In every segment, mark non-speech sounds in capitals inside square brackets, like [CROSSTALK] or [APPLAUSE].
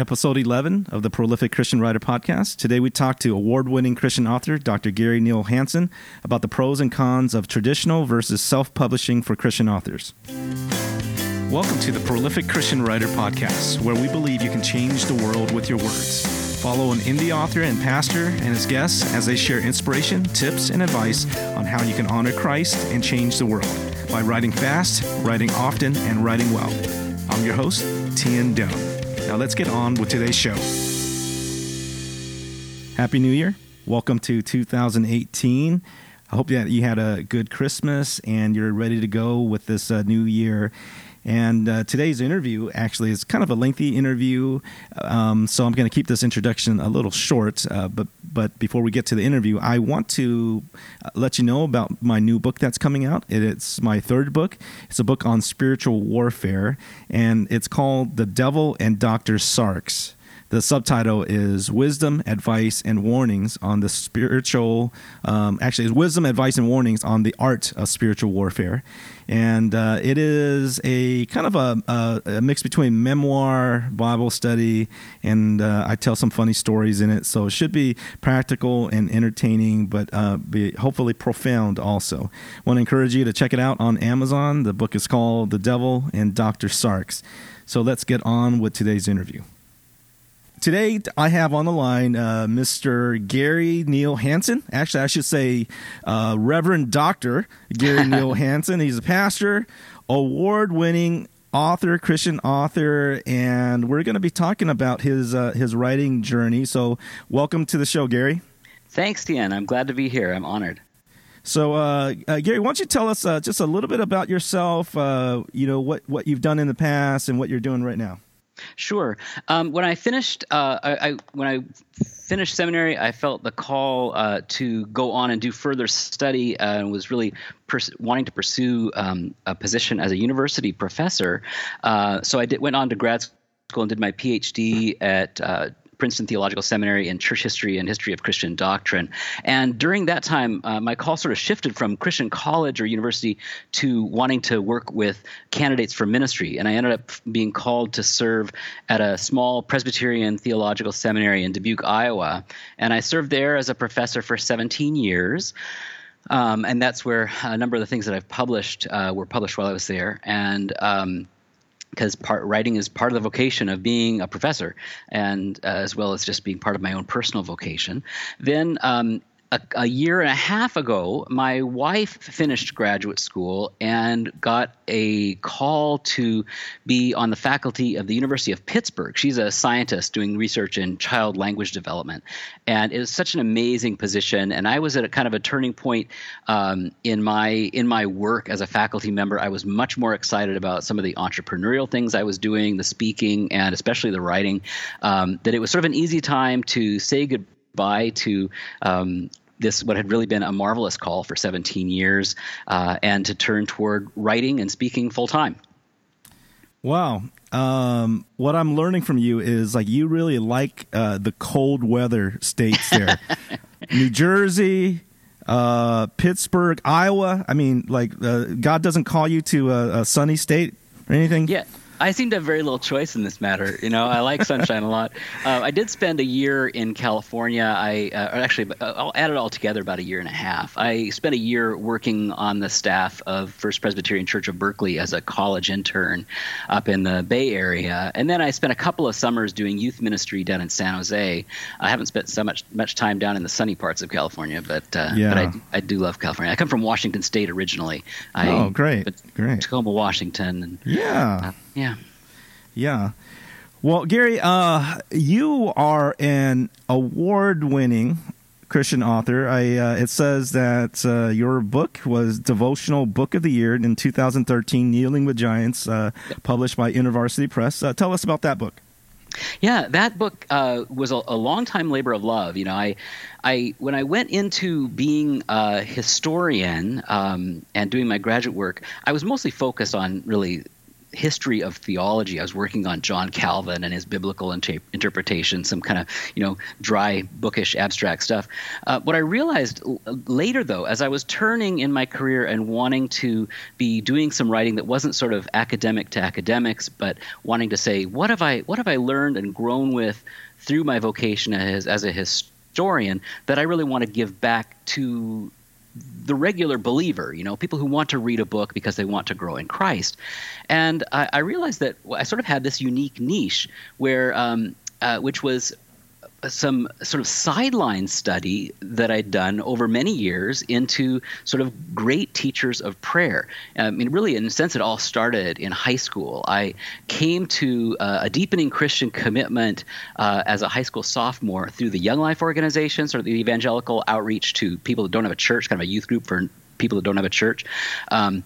episode 11 of the Prolific Christian Writer Podcast. Today we talk to award winning Christian author Dr. Gary Neal Hansen about the pros and cons of traditional versus self publishing for Christian authors. Welcome to the Prolific Christian Writer Podcast, where we believe you can change the world with your words. Follow an indie author and pastor and his guests as they share inspiration, tips, and advice on how you can honor Christ and change the world by writing fast, writing often, and writing well. I'm your host, Tian Doan. Now let's get on with today's show. Happy New Year. Welcome to 2018. I hope that you had a good Christmas and you're ready to go with this uh, new year. And uh, today's interview actually is kind of a lengthy interview, um, so I'm going to keep this introduction a little short. Uh, but but before we get to the interview, I want to uh, let you know about my new book that's coming out. It's my third book. It's a book on spiritual warfare, and it's called "The Devil and Doctor Sarx." The subtitle is Wisdom, Advice, and Warnings on the Spiritual, um, actually, it's Wisdom, Advice, and Warnings on the Art of Spiritual Warfare. And uh, it is a kind of a, a, a, mix between memoir, Bible study, and uh, I tell some funny stories in it. So it should be practical and entertaining, but uh, be hopefully profound also. want to encourage you to check it out on Amazon. The book is called The Devil and Dr. Sarx. So let's get on with today's interview. Today, I have on the line uh, Mr. Gary Neal Hansen. Actually, I should say uh, Reverend Dr. Gary [LAUGHS] Neal Hansen. He's a pastor, award winning author, Christian author, and we're going to be talking about his, uh, his writing journey. So, welcome to the show, Gary. Thanks, Tian. I'm glad to be here. I'm honored. So, uh, uh, Gary, why don't you tell us uh, just a little bit about yourself? Uh, you know what what you've done in the past and what you're doing right now. Sure. Um, when I finished, uh, I, I, when I finished seminary, I felt the call uh, to go on and do further study, uh, and was really pers- wanting to pursue um, a position as a university professor. Uh, so I did, went on to grad school and did my PhD at uh, Princeton Theological Seminary in church history and history of Christian doctrine. And during that time, uh, my call sort of shifted from Christian college or university to wanting to work with candidates for ministry. And I ended up being called to serve at a small Presbyterian theological seminary in Dubuque, Iowa. And I served there as a professor for 17 years. Um, and that's where a number of the things that I've published uh, were published while I was there. And um, because part writing is part of the vocation of being a professor, and uh, as well as just being part of my own personal vocation. Then um, a, a, year and a half ago, my wife finished graduate school and got a call to be on the faculty of the University of Pittsburgh. She's a scientist doing research in child language development, and it was such an amazing position. And I was at a kind of a turning point um, in my in my work as a faculty member. I was much more excited about some of the entrepreneurial things I was doing, the speaking, and especially the writing. Um, that it was sort of an easy time to say goodbye by to um, this what had really been a marvelous call for 17 years uh, and to turn toward writing and speaking full time wow. Um, what i'm learning from you is like you really like uh, the cold weather states there. [LAUGHS] New jersey uh, pittsburgh iowa. I mean like uh, god doesn't call you to a, a sunny state or anything? Yeah I seem to have very little choice in this matter. You know, I like sunshine a lot. [LAUGHS] Uh, I did spend a year in California. I uh, actually, uh, I'll add it all together about a year and a half. I spent a year working on the staff of First Presbyterian Church of Berkeley as a college intern up in the Bay Area, and then I spent a couple of summers doing youth ministry down in San Jose. I haven't spent so much much time down in the sunny parts of California, but uh, yeah. but I, I do love California. I come from Washington State originally. I, oh, great, great. Tacoma, Washington. And, yeah. Uh, yeah. Yeah. Well, Gary, uh, you are an award-winning Christian author. I, uh, it says that uh, your book was devotional book of the year in 2013, "Kneeling with Giants," uh, published by InterVarsity Press. Uh, tell us about that book. Yeah, that book uh, was a, a long time labor of love. You know, I, I when I went into being a historian um, and doing my graduate work, I was mostly focused on really history of theology. I was working on John Calvin and his biblical inter- interpretation, some kind of you know dry, bookish, abstract stuff. Uh, what I realized l- later, though, as I was turning in my career and wanting to be doing some writing that wasn't sort of academic to academics, but wanting to say, what have I what have I learned and grown with through my vocation as, as a historian that I really want to give back to the regular believer, you know, people who want to read a book because they want to grow in Christ. And I, I realized that I sort of had this unique niche where, um, uh, which was some sort of sideline study that I'd done over many years into sort of great teachers of prayer. I mean, really, in a sense, it all started in high school. I came to uh, a deepening Christian commitment uh, as a high school sophomore through the Young Life organization, sort of the evangelical outreach to people that don't have a church, kind of a youth group for people that don't have a church. Um,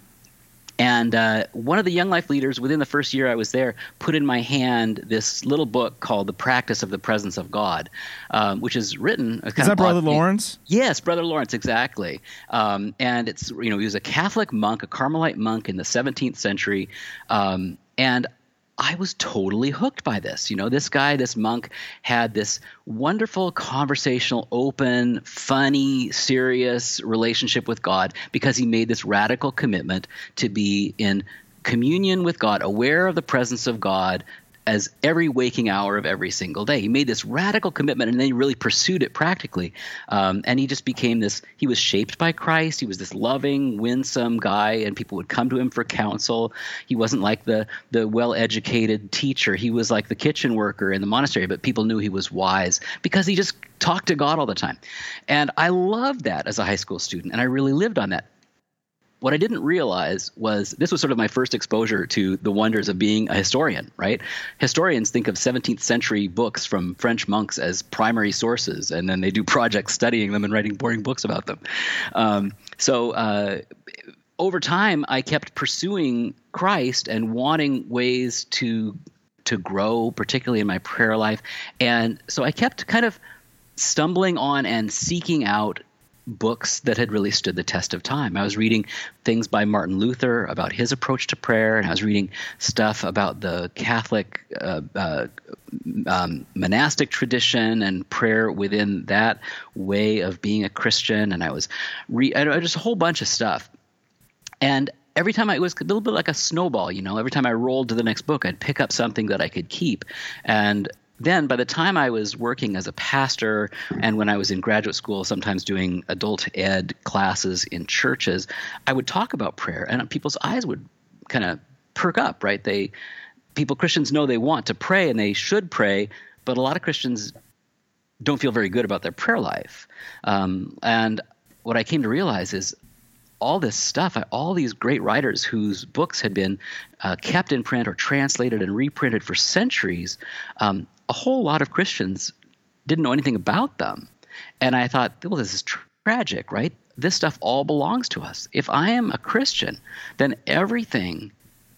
and uh, one of the Young Life leaders within the first year I was there put in my hand this little book called The Practice of the Presence of God, um, which is written. Is that Brother Lawrence? Yes, Brother Lawrence, exactly. Um, and it's, you know, he was a Catholic monk, a Carmelite monk in the 17th century. Um, and I was totally hooked by this. You know, this guy, this monk, had this wonderful conversational, open, funny, serious relationship with God because he made this radical commitment to be in communion with God, aware of the presence of God, as every waking hour of every single day. He made this radical commitment and then he really pursued it practically. Um, and he just became this, he was shaped by Christ. He was this loving, winsome guy, and people would come to him for counsel. He wasn't like the, the well educated teacher, he was like the kitchen worker in the monastery, but people knew he was wise because he just talked to God all the time. And I loved that as a high school student, and I really lived on that what I didn't realize was this was sort of my first exposure to the wonders of being a historian, right? Historians think of 17th century books from French monks as primary sources, and then they do projects studying them and writing boring books about them. Um, so, uh, over time, I kept pursuing Christ and wanting ways to to grow, particularly in my prayer life, and so I kept kind of stumbling on and seeking out books that had really stood the test of time. I was reading things by Martin Luther about his approach to prayer, and I was reading stuff about the Catholic uh, uh, um, monastic tradition and prayer within that way of being a Christian. And I was re- I, just a whole bunch of stuff. And every time I, it was a little bit like a snowball, you know. Every time I rolled to the next book, I'd pick up something that I could keep, and then by the time I was working as a pastor and when I was in graduate school, sometimes doing adult ed classes in churches, I would talk about prayer and people's eyes would kind of perk up, right? They people Christians know they want to pray and they should pray, but a lot of Christians don't feel very good about their prayer life. Um, and what I came to realize is all this stuff, all these great writers whose books had been uh, kept in print or translated and reprinted for centuries, um, a whole lot of Christians didn't know anything about them. And I thought, well, this is tragic, right? This stuff all belongs to us. If I am a Christian, then everything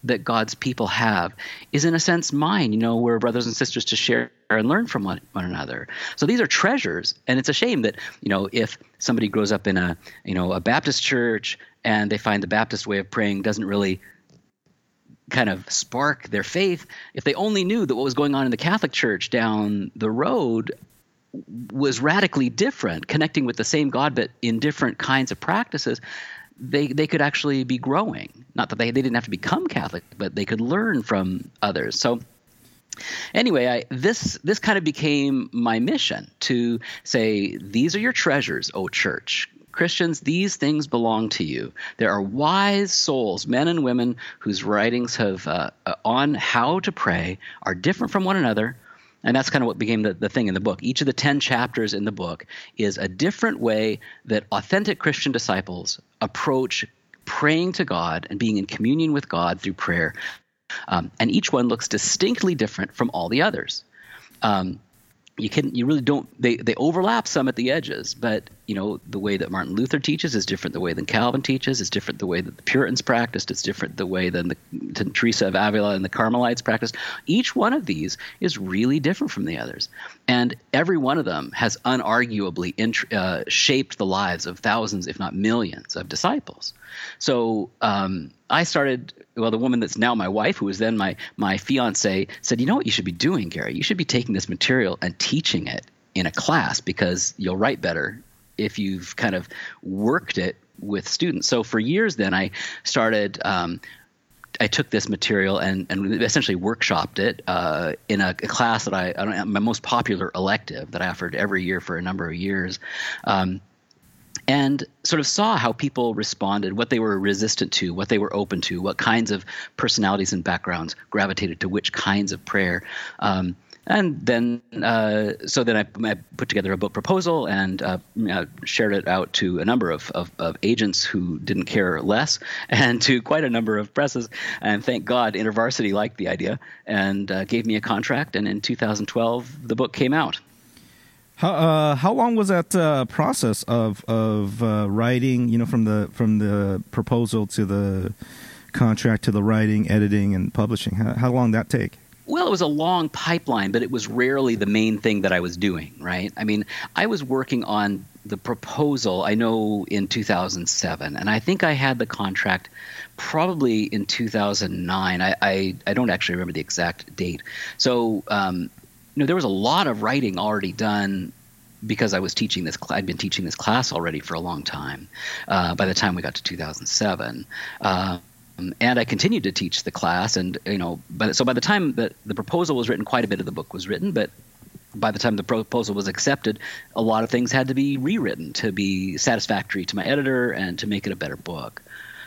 that God's people have is in a sense mine. You know, we're brothers and sisters to share and learn from one, one another. So these are treasures, and it's a shame that you know if somebody grows up in a you know a Baptist church and they find the Baptist way of praying doesn't really kind of spark their faith. If they only knew that what was going on in the Catholic Church down the road was radically different, connecting with the same God but in different kinds of practices, they they could actually be growing. Not that they, they didn't have to become Catholic, but they could learn from others. So anyway, I, this this kind of became my mission to say these are your treasures, O church. Christians, these things belong to you. There are wise souls, men and women, whose writings have uh, uh on how to pray are different from one another, and that's kind of what became the, the thing in the book. Each of the 10 chapters in the book is a different way that authentic Christian disciples approach praying to God and being in communion with God through prayer. Um, and each one looks distinctly different from all the others. Um, you can you really don't they they overlap some at the edges, but you know the way that Martin Luther teaches is different the way than Calvin teaches. It's different the way that the Puritans practiced. It's different the way than the Teresa of Avila and the Carmelites practiced. Each one of these is really different from the others, and every one of them has unarguably uh, shaped the lives of thousands, if not millions, of disciples. So um, I started. Well, the woman that's now my wife, who was then my my fiance, said, "You know what you should be doing, Gary? You should be taking this material and teaching it in a class because you'll write better if you've kind of worked it with students. So for years, then I started. Um, I took this material and, and essentially workshopped it uh, in a, a, class that I, I my most popular elective that I offered every year for a number of years. Um, and sort of saw how people responded, what they were resistant to, what they were open to, what kinds of personalities and backgrounds gravitated to which kinds of prayer. Um, and then uh, so then I, I, put together a book proposal and uh, shared it out to a number of, of, of, agents who didn't care less [LAUGHS] and to quite a number of presses. And thank god intervarsity liked the idea and uh, gave me a contract. And in 2012 the book came out how uh, how long was that uh, process of of uh, writing you know from the from the proposal to the contract to the writing editing and publishing how, how long that take well, it was a long pipeline, but it was rarely the main thing that I was doing, right? I mean, I was working on the proposal, I know, in 2007, and I think I had the contract probably in 2009. I, I, I don't actually remember the exact date. So, um, you know, there was a lot of writing already done because I was teaching this, I'd been teaching this class already for a long time. Uh, by the time we got to 2007, uh, um, and I continued to teach the class, and you know, but so by the time that the proposal was written, quite a bit of the book was written, but by the time the proposal was accepted, a lot of things had to be rewritten to be satisfactory to my editor and to make it a better book.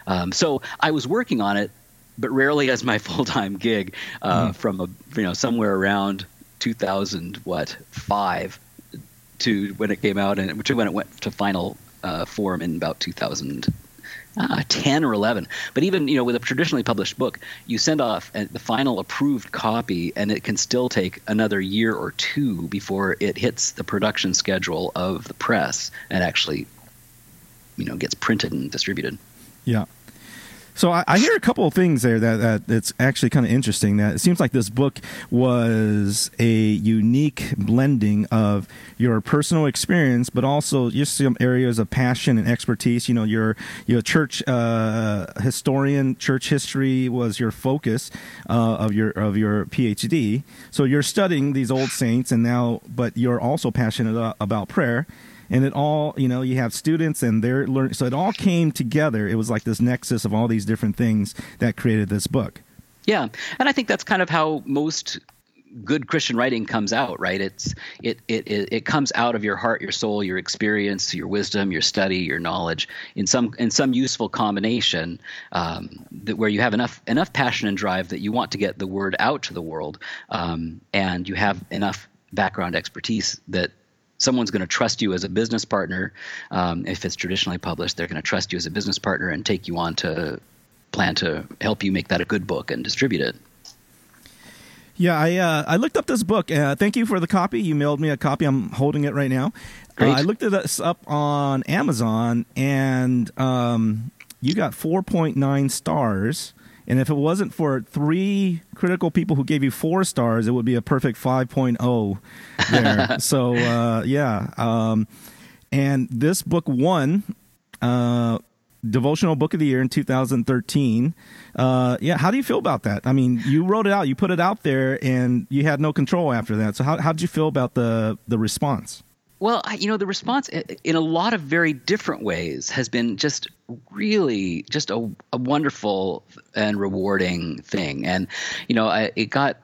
Um, so I was working on it, but rarely as my [LAUGHS] full time gig. Uh, mm. From a you know somewhere around 2000 what five to when it came out, and to when it went to final uh, form in about 2000 uh, 10 or 11 but even you know with a traditionally published book you send off the final approved copy and it can still take another year or two before it hits the production schedule of the press and actually you know gets printed and distributed. Yeah so I, I, hear a couple of things there that, that it's actually kind of interesting. That it seems like this book was a unique blending of your personal experience, but also just some areas of passion and expertise. You know, your your church uh, historian, church history was your focus uh, of your of your PhD. So you're studying these old saints, and now, but you're also passionate about prayer and it all you know you have students and they're learning so it all came together. It was like this nexus of all these different things that created this book. Yeah. And i think that's kind of how most good christian writing comes out right? It's it, it it it comes out of your heart your soul your experience your wisdom your study your knowledge in some in some useful combination um, that where you have enough enough passion and drive that you want to get the word out to the world um, and you have enough background expertise that someone's going to trust you as a business partner. Um, if it's traditionally published, they're going to trust you as a business partner and take you on to plan to help you make that a good book and distribute it. Yeah, I uh, I looked up this book. Uh, thank you for the copy. You mailed me a copy. I'm holding it right now. Uh, I looked this up on Amazon, and um, you got 4.9 stars. And if it wasn't for three critical people who gave you four stars, it would be a perfect 5.0 there. [LAUGHS] so, uh, yeah. Um, and this book won uh, Devotional Book of the Year in 2013. Uh, yeah, how do you feel about that? I mean, you wrote it out, you put it out there, and you had no control after that. So, how, how did you feel about the, the response? Well, you know, the response in a lot of very different ways has been just really just a, a wonderful and rewarding thing. And, you know, I, it got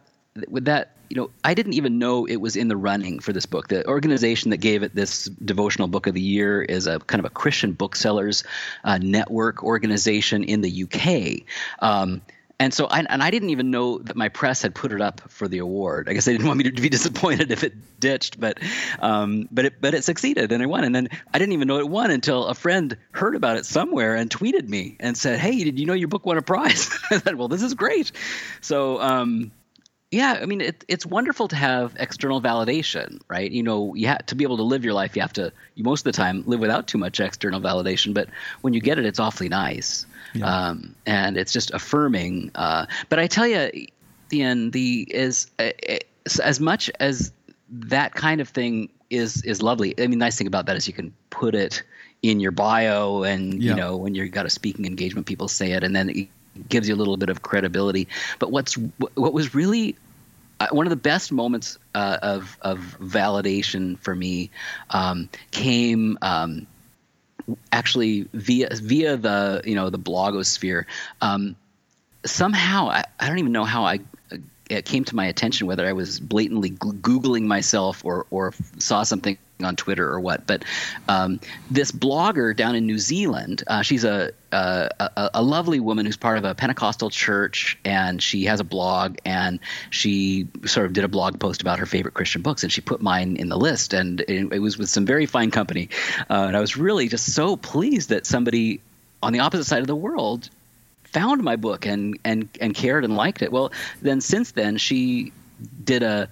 with that you know, I didn't even know it was in the running for this book. The organization that gave it this devotional book of the year is a kind of a Christian booksellers uh, network organization in the UK. Um, and so I, and I didn't even know that my press had put it up for the award. I guess they didn't want me to be [LAUGHS] disappointed if it ditched, but um, but it but it succeeded and it won. And then I didn't even know it won until a friend heard about it somewhere and tweeted me and said, "Hey, did you know your book won a prize?" [LAUGHS] I said, "Well, this is great." So um, Yeah, I mean, it, it's wonderful to have external validation, right? You know, you have to be able to live your life. You have to, you most of the time, live without too much external validation. But when you get it, it's awfully nice, yeah. um, and it's just affirming. Uh, but I tell you, Tian, the is uh, as much as that kind of thing is is lovely. I mean, the nice thing about that is you can put it in your bio, and yeah. you know, when you've got a speaking engagement, people say it, and then it gives you a little bit of credibility. But what's what was really uh, one of the best moments uh, of of validation for me um, came um, actually via via the you know the blogosphere. Um, somehow I, I don't even know how I it came to my attention whether I was blatantly googling myself or or saw something on Twitter or what. But um, this blogger down in New Zealand, uh, she's a, a, a lovely woman who's part of a Pentecostal church, and she has a blog, and she sort of did a blog post about her favorite Christian books, and she put mine in the list, and it, it was with some very fine company, uh, and I was really just so pleased that somebody on the opposite side of the world found my book and and and cared and liked it. Well, then since then she did a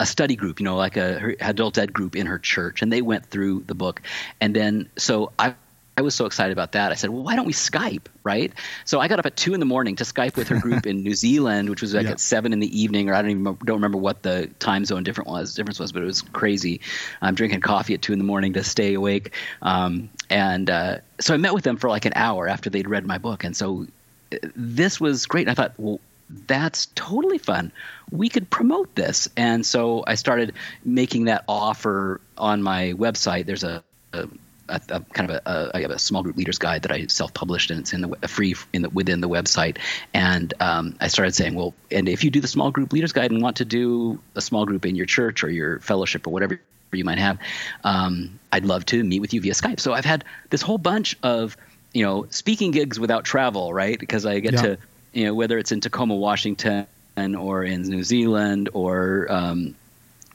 a study group, you know, like a adult ed group in her church, and they went through the book. And then, so I, I was so excited about that. I said, well, why don't we Skype, right? So I got up at two in the morning to Skype with her group [LAUGHS] in New Zealand, which was like yeah. at seven in the evening, or I don't even don't remember what the time zone different was difference was, but it was crazy. I'm drinking coffee at two in the morning to stay awake, um, and uh, so I met with them for like an hour after they'd read my book, and so uh, this was great. I thought, well, that's totally fun. We could promote this. And so I started making that offer on my website. There's a, a, a, a kind of a, I have a small group leaders guide that I self-published and it's in the free in the, within the website. And um, I started saying, well, and if you do the small group leaders guide and want to do a small group in your church or your fellowship or whatever you might have, um, I'd love to meet with you via Skype. So I've had this whole bunch of you know speaking gigs without travel, right? Because I get yeah. to you know, whether it's in Tacoma, Washington, or in New Zealand, or um,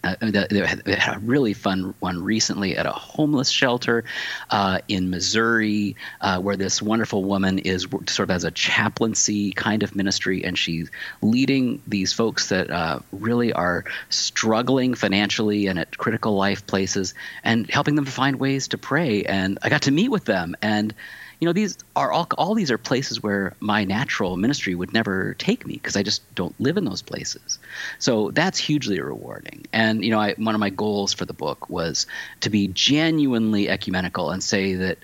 uh, they had a really fun one recently at a homeless shelter uh, in Missouri, uh, where this wonderful woman is sort of as a chaplaincy kind of ministry, and she's leading these folks that uh, really are struggling financially and at critical life places, and helping them to find ways to pray. And I got to meet with them, and you know these are all all these are places where my natural ministry would never take me because I just don't live in those places. So that's hugely rewarding. And you know, I, one of my goals for the book was to be genuinely ecumenical and say that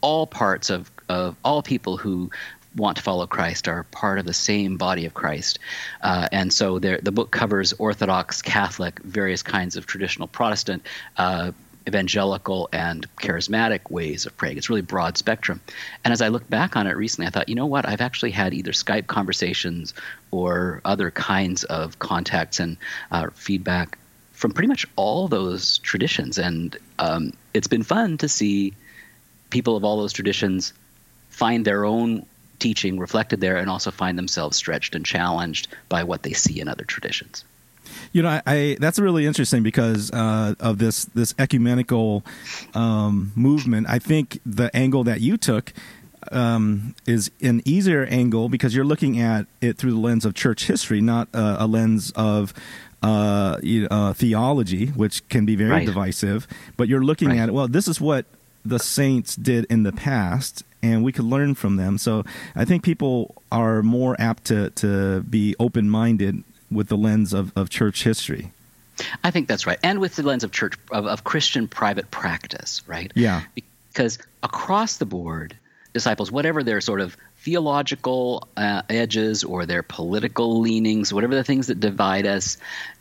all parts of of all people who want to follow Christ are part of the same body of Christ. Uh, and so the book covers Orthodox, Catholic, various kinds of traditional Protestant, uh, evangelical and charismatic ways of praying. It's really broad spectrum. And as I look back on it recently, I thought, you know what? I've actually had either Skype conversations or other kinds of contacts and uh, feedback from pretty much all those traditions. And um, it's been fun to see people of all those traditions find their own teaching reflected there and also find themselves stretched and challenged by what they see in other traditions. You know, I, I that's really interesting because uh, of this this ecumenical um, movement. I think the angle that you took um, is an easier angle because you're looking at it through the lens of church history, not uh, a lens of uh, uh, theology, which can be very right. divisive. But you're looking right. at well, this is what the saints did in the past, and we could learn from them. So I think people are more apt to to be open minded with the lens of, of church history. I think that's right, and with the lens of church of, of Christian private practice, right? Yeah. Because across the board, disciples, whatever their sort of theological uh, edges or their political leanings, whatever the things that divide us,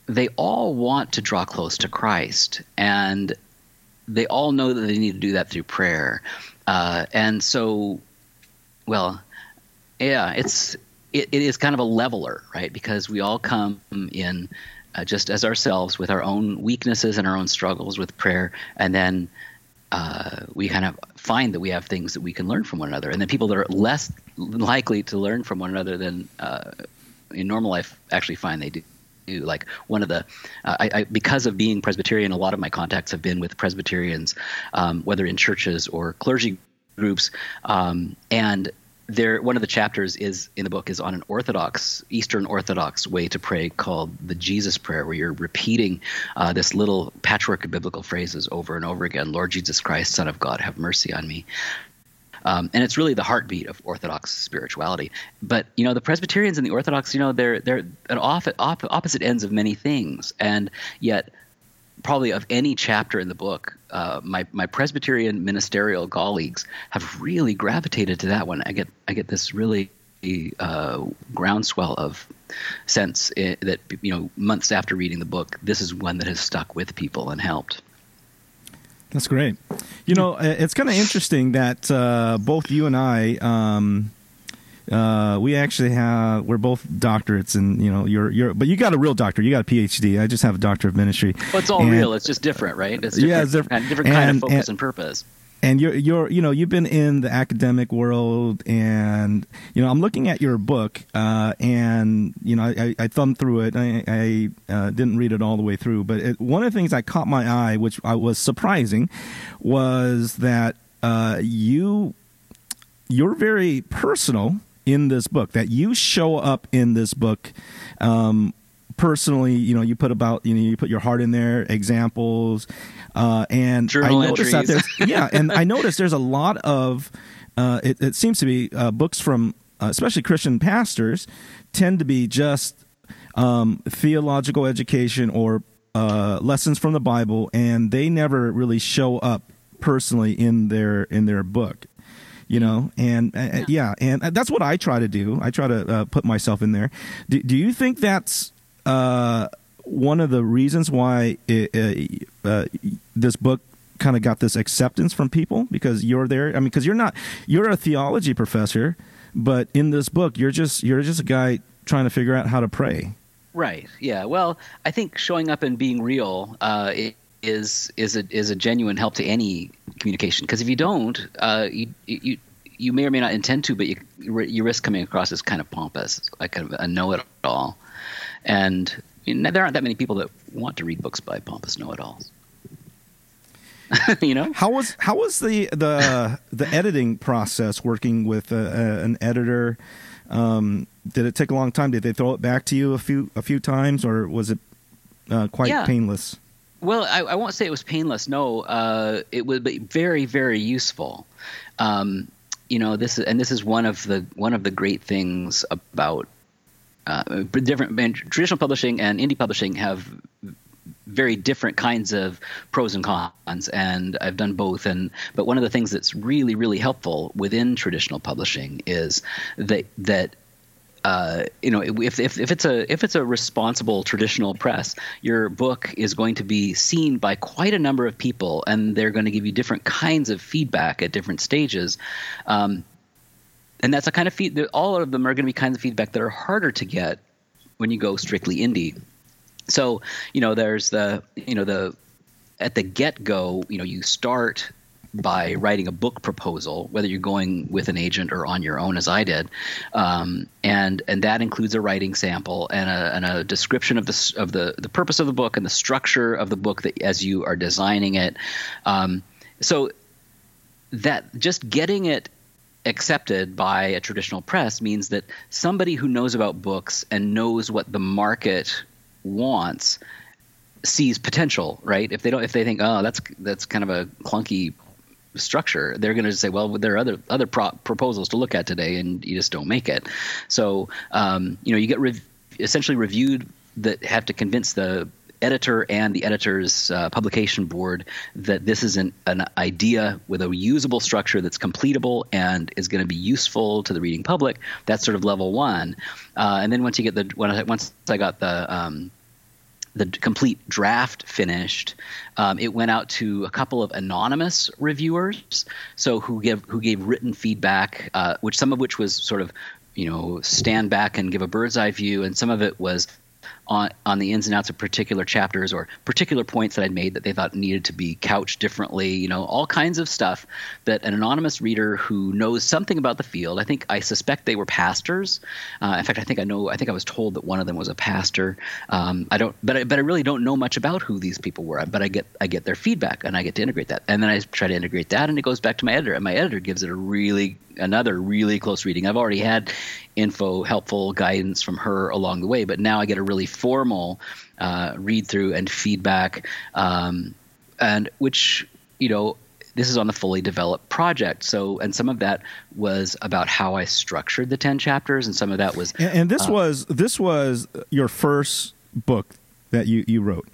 they all want to draw close to Christ, and they all know that they need to do that through prayer. Uh, and so, well, yeah, it's it, it is kind of a leveler, right? Because we all come in uh, just as ourselves with our own weaknesses and our own struggles with prayer, and then uh, we kind of find that we have things that we can learn from one another, and then people that are less likely to learn from one another than uh, in normal life actually find they do. Like one of the, uh, I, I, because of being Presbyterian, a lot of my contacts have been with Presbyterians, um, whether in churches or clergy groups, um, and there one of the chapters is in the book is on an orthodox eastern orthodox way to pray called the jesus prayer where you're repeating uh, this little patchwork of biblical phrases over and over again. Lord jesus christ son of god have mercy on me. Um, and it's really the heartbeat of Orthodox spirituality. But you know, the Presbyterians and the Orthodox, you know, they're they're at off, op- opposite ends of many things, and yet probably of any chapter in the book, uh, my my Presbyterian ministerial colleagues have really gravitated to that one. I get I get this really uh, groundswell of sense eh, that you know months after reading the book, this is one that has stuck with people and helped. That's great. You know, it's kind of interesting that uh, both you and I. Um, uh, we actually have we're both doctorates and you know you're you're but you got a real doctor you got a phd i just have a doctor of ministry. Well it's all and, real. It's just different right? It's different, yeah it's different, different. kind and, of focus and, and purpose. and you're you're you know you've been in the academic world and you know i'm looking at your book uh, and you know i, I thumbed through it. I, I uh, didn't read it all the way through but it, one of the things that caught my eye which I was surprising was that uh, you you're very personal in this book that you show up in this book um, personally you know you put about you know you put your heart in there examples uh, and Journal i noticed entries. that there's yeah and i [LAUGHS] noticed there's a lot of uh, it, it, seems to be uh, books from uh, especially christian pastors tend to be just um, theological education or uh, lessons from the bible and they never really show up personally in their in their book you know and uh, uh yeah. yeah. and that's what i try to do. I try to uh, put myself in there. Do, do you think that's uh, one of the reasons why it, uh, uh, this book kind of got this acceptance from people? Because you're there i mean because you're not you're a theology professor but in this book you're just you're just a guy trying to figure out how to pray. Right. Yeah. Well i think showing up and being real is is a is a genuine help to any communication. Because if you don't, uh, you you you may or may not intend to, but you you risk coming across as kind of pompous, like kind of a know-it-all. And you know, there aren't that many people that want to read books by pompous know-it-alls. [LAUGHS] you know how was how was the the the editing process working with a, a, an editor? Um, did it take a long time? Did they throw it back to you a few a few times, or was it uh, quite yeah. painless? Well, I, I, won't say it was painless. No, uh, it would be very, very useful. Um, you know, this and this is one of the one of the great things about uh, different traditional publishing and indie publishing have very different kinds of pros and cons and I've done both and but one of the things that's really really helpful within traditional publishing is that that uh, you know, if, if, if it's a if it's a responsible traditional press, your book is going to be seen by quite a number of people, and they're going to give you different kinds of feedback at different stages. Um, and that's a kind of feed. All of them are going to be kinds of feedback that are harder to get when you go strictly indie. So, you know, there's the you know the at the get go, you know, you start by writing a book proposal, whether you're going with an agent or on your own, as I did, um, and and that includes a writing sample and a, and a description of the of the the purpose of the book and the structure of the book that as you are designing it. Um, so that just getting it accepted by a traditional press means that somebody who knows about books and knows what the market wants sees potential, right? If they don't, if they think, oh, that's that's kind of a clunky structure, they're going to say, well, there are other other pro- proposals to look at today, and you just don't make it. So um, you know, you get essentially reviewed that have to convince the editor and the editor's uh, publication board that this is an, an idea with a usable structure that's completable and is going to be useful to the reading public. That's sort of level one. Uh, and then once you get the when I, once I got the um, the complete draft finished, um, it went out to a couple of anonymous reviewers, so who gave who gave written feedback, uh, which some of which was sort of, you know, stand back and give a bird's eye view, and some of it was on on the ins and outs of particular chapters or particular points that I'd made that they thought needed to be couched differently. You know, all kinds of stuff that an anonymous reader who knows something about the field. I think I suspect they were pastors. Uh, in fact, I think I know. I think I was told that one of them was a pastor. Um, I don't, but I, but I really don't know much about who these people were. But I get I get their feedback and I get to integrate that, and then I try to integrate that, and it goes back to my editor, and my editor gives it a really another really close reading. I've already had info, helpful guidance from her along the way, but now I get a really formal uh, read through and feedback, um, and which you know this is on the fully developed project. So, and some of that was about how I structured the ten chapters, and some of that was. And, and this uh, was this was your first book that you you wrote.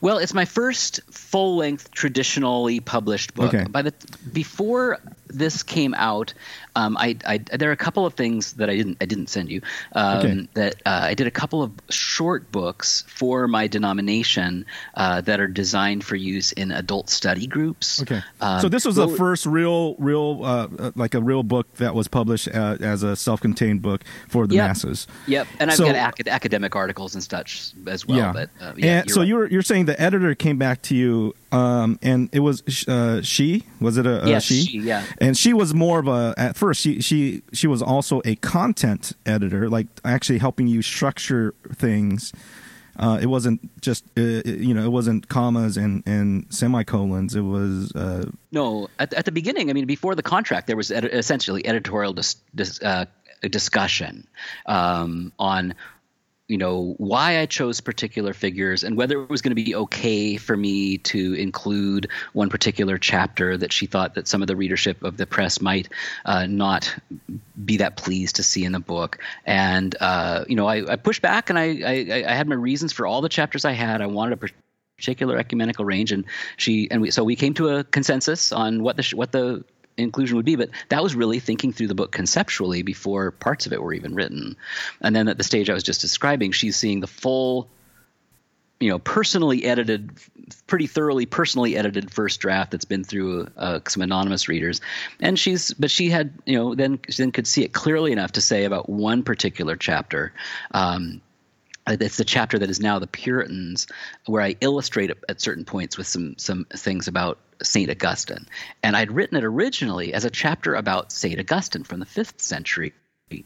Well, it's my first full length traditionally published book. Okay. By the before this came out, um, I, I, there are a couple of things that I didn't I didn't send you. Um, okay. That uh, I did a couple of short books for my denomination uh, that are designed for use in adult study groups. Okay. Um, so this was well, the first real, real, uh, uh, like a real book that was published uh, as a self-contained book for the yep. masses. Yep. And I've so, got ac- academic articles and such as well. Yeah. But uh, yeah, and so right. you're you're saying the editor came back to you um, and it was uh, she was it a, a yes, she? she? Yeah, and she was more of a at first she she she was also a content editor, like actually helping you structure things. Uh, it wasn't just uh, you know it wasn't commas and, and semicolons. It was uh, no at, at the beginning. I mean, before the contract, there was ed- essentially editorial dis- dis- uh, discussion um, on you know why I chose particular figures and whether it was going to be okay for me to include one particular chapter that she thought that some of the readership of the press might uh, not be that pleased to see in the book. And uh, you know, I, I, pushed back and I, I, I had my reasons for all the chapters I had. I wanted a particular ecumenical range, and she and we so we came to a consensus on what the what the inclusion would be. But that was really thinking through the book conceptually before parts of it were even written. And then at the stage I was just describing, she's seeing the full, you know, personally edited, pretty thoroughly personally edited first draft that's been through uh, some anonymous readers. And she's, but she had, you know, then then could see it clearly enough to say about one particular chapter. Um, it's the chapter that is now the Puritans, where I illustrate at certain points with some some things about St. Augustine. And I'd written it originally as a chapter about St. Augustine from the fifth century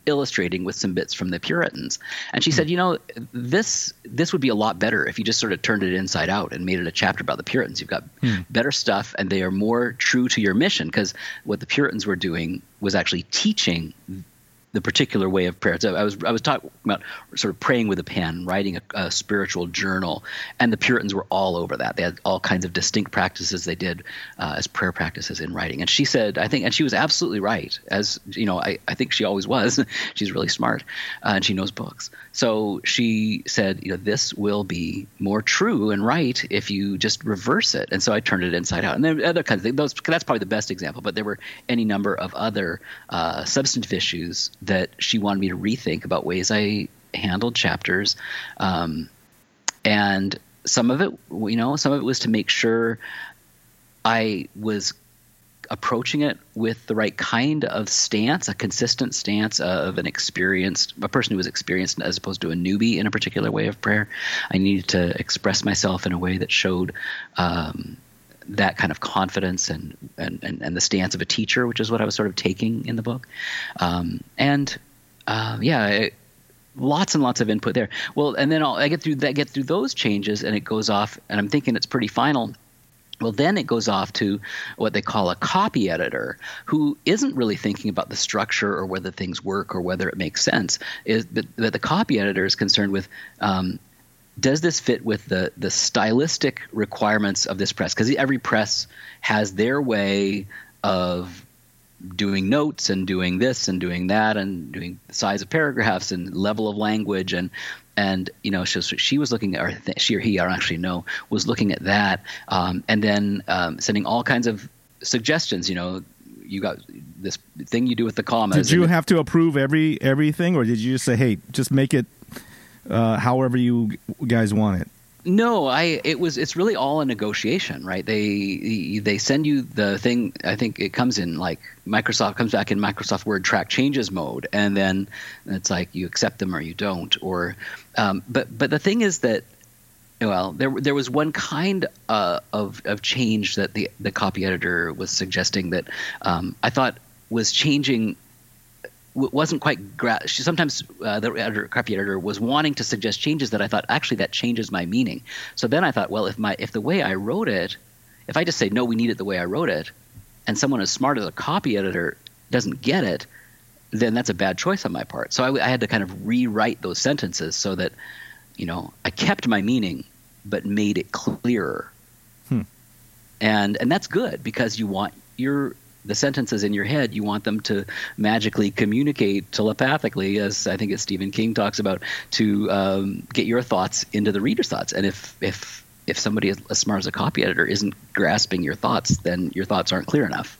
illustrating with some bits from the Puritans. And she said, you know, this this would be a lot better if you just sort of turned it inside out and made it a chapter about the Puritans. You've got hmm. better stuff and they are more true to your mission because what the Puritans were doing was actually teaching the particular way of prayer. So I was I was talking about sort of praying with a pen, writing a, a, spiritual journal, and the Puritans were all over that. They had all kinds of distinct practices they did uh, as prayer practices in writing. And she said, I think, and she was absolutely right. As you know, I, I think she always was. [LAUGHS] She's really smart, uh, and she knows books. So she said, you know, this will be more true and right if you just reverse it. And so I turned it inside out. And then other kinds of things. Those, that's probably the best example. But there were any number of other uh, substantive issues that she wanted me to rethink about ways I handled chapters. Um, and some of it, you know, some of it was to make sure I was approaching it with the right kind of stance, a consistent stance of an experienced, a person who was experienced as opposed to a newbie in a particular way of prayer. I needed to express myself in a way that showed um, that kind of confidence and, and, and, and, the stance of a teacher, which is what I was sort of taking in the book. Um, and uh, yeah, it, lots and lots of input there. Well, and then I'll, I get through that, get through those changes, and it goes off, and I'm thinking it's pretty final. Well, then it goes off to what they call a copy editor, who isn't really thinking about the structure or whether things work or whether it makes sense. Is but, but the copy editor is concerned with um, does this fit with the the stylistic requirements of this press? Because every press has their way of doing notes and doing this and doing that and doing size of paragraphs and level of language and and you know she was, she was looking at or she or he I don't actually know was looking at that um, and then um, sending all kinds of suggestions you know you got this thing you do with the commas did you have to approve every everything or did you just say hey just make it uh, however you guys want it No, I it was it's really all a negotiation, right? They they send you the thing. I think it comes in like Microsoft comes back in Microsoft Word track changes mode, and then it's like you accept them or you don't. Or, um, but but the thing is that well, there there was one kind uh, of of change that the the copy editor was suggesting that um, I thought was changing wasn't quite gra- she, sometimes uh, the editor, copy editor was wanting to suggest changes that I thought actually that changes my meaning. So then I thought, well, if my if the way I wrote it, if I just say no, we need it the way I wrote it, and someone as smart as a copy editor doesn't get it, then that's a bad choice on my part. So I, I had to kind of rewrite those sentences so that you know I kept my meaning but made it clearer. Hmm. And and that's good because you want your the sentences in your head, you want them to magically communicate telepathically, as I think as Stephen King talks about, to um, get your thoughts into the reader's thoughts. And if if if somebody as smart as a copy editor isn't grasping your thoughts, then your thoughts aren't clear enough.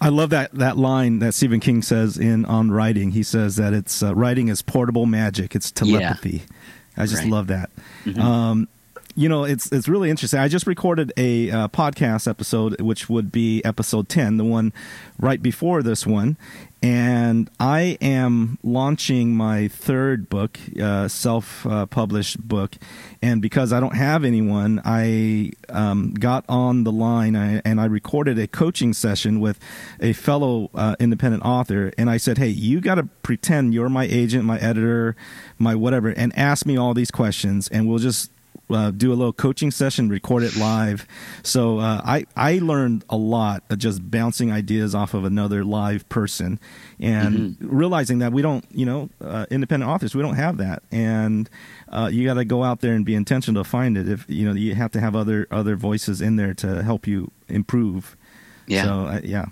I love that that line that Stephen King says in on writing. He says that it's uh, writing is portable magic. It's telepathy. Yeah. I just right. love that. Mm-hmm. Um, you know, it's it's really interesting. I just recorded a uh, podcast episode, which would be episode ten, the one right before this one, and I am launching my third book, uh, self-published book, and because I don't have anyone, I um, got on the line and I recorded a coaching session with a fellow uh, independent author, and I said, "Hey, you got to pretend you're my agent, my editor, my whatever, and ask me all these questions, and we'll just." Uh, do a little coaching session, record it live. So uh, I I learned a lot of just bouncing ideas off of another live person, and mm-hmm. realizing that we don't, you know, uh, independent authors, we don't have that, and uh, you got to go out there and be intentional to find it. If you know, you have to have other other voices in there to help you improve. Yeah. So uh, yeah.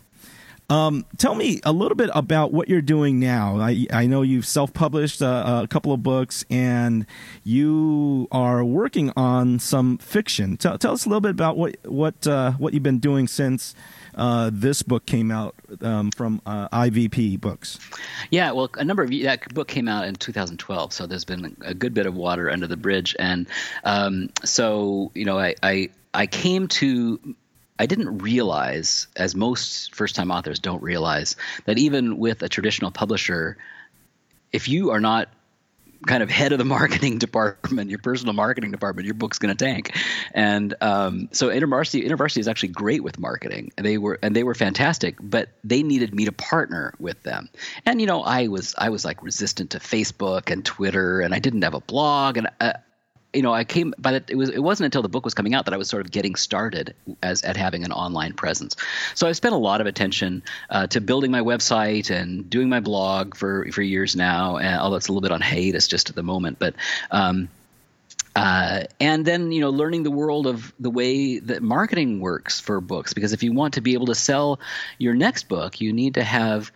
Um, tell me a little bit about what you're doing now. I, I know you've self published a, a, couple of books and you are working on some fiction. Tell, tell us a little bit about what, what, uh, what you've been doing since uh, this book came out um, from uh, IVP Books. Yeah, well, a number of that book came out in 2012, so there's been a good bit of water under the bridge, and um, so you know, I, I I came to I didn't realize, as most first time authors don't realize, that even with a traditional publisher, if you are not kind of head of the marketing [LAUGHS] department, your personal marketing department, your book's going to tank. And um, so InterVarsity, InterVarsity is actually great with marketing. They were and they were fantastic, but they needed me to partner with them. And you know, I was I was like resistant to Facebook and Twitter, and I didn't have a blog, and uh, you know, I came by that. It was it wasn't until the book was coming out that I was sort of getting started as at having an online presence. So I spent a lot of attention uh, to building my website and doing my blog for for years now. And, although it's a little bit on hiatus just at the moment, but. Um, uh, and then you know learning the world of the way that marketing works for books because if you want to be able to sell your next book you need to have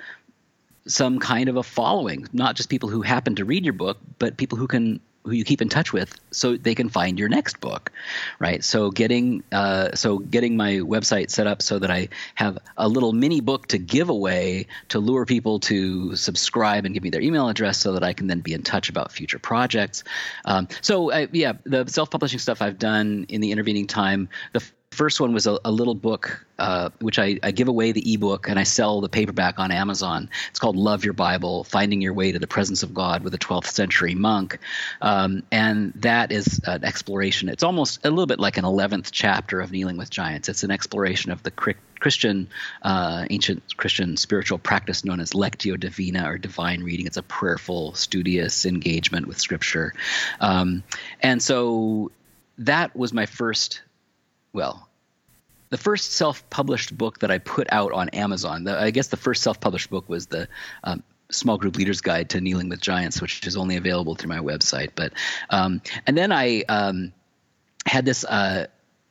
some kind of a following not just people who happen to read your book but people who can who you keep in touch with so they can find your next book right? So getting uh, so getting my website set up so that i have a little mini book to give away to lure people to subscribe and give me their email address so that i can then be in touch about future projects. Um, so I, yeah the self-publishing stuff i've done in the intervening time the first one was a, a little book uh, which I, I, give away the ebook and I sell the paperback on Amazon. It's called Love Your Bible Finding Your Way to the Presence of God with a 12th Century Monk. Um, and that is an exploration. It's almost a little bit like an 11th chapter of Kneeling with Giants. It's an exploration of the Christian, uh, ancient Christian spiritual practice known as Lectio Divina or divine reading. It's a prayerful, studious engagement with Scripture. Um, and so that was my first well, the first self-published book that I put out on Amazon. The, I guess the first self-published book was the um, Small Group Leaders Guide to Kneeling with Giants, which is only available through my website. But um, and then I um, had this uh,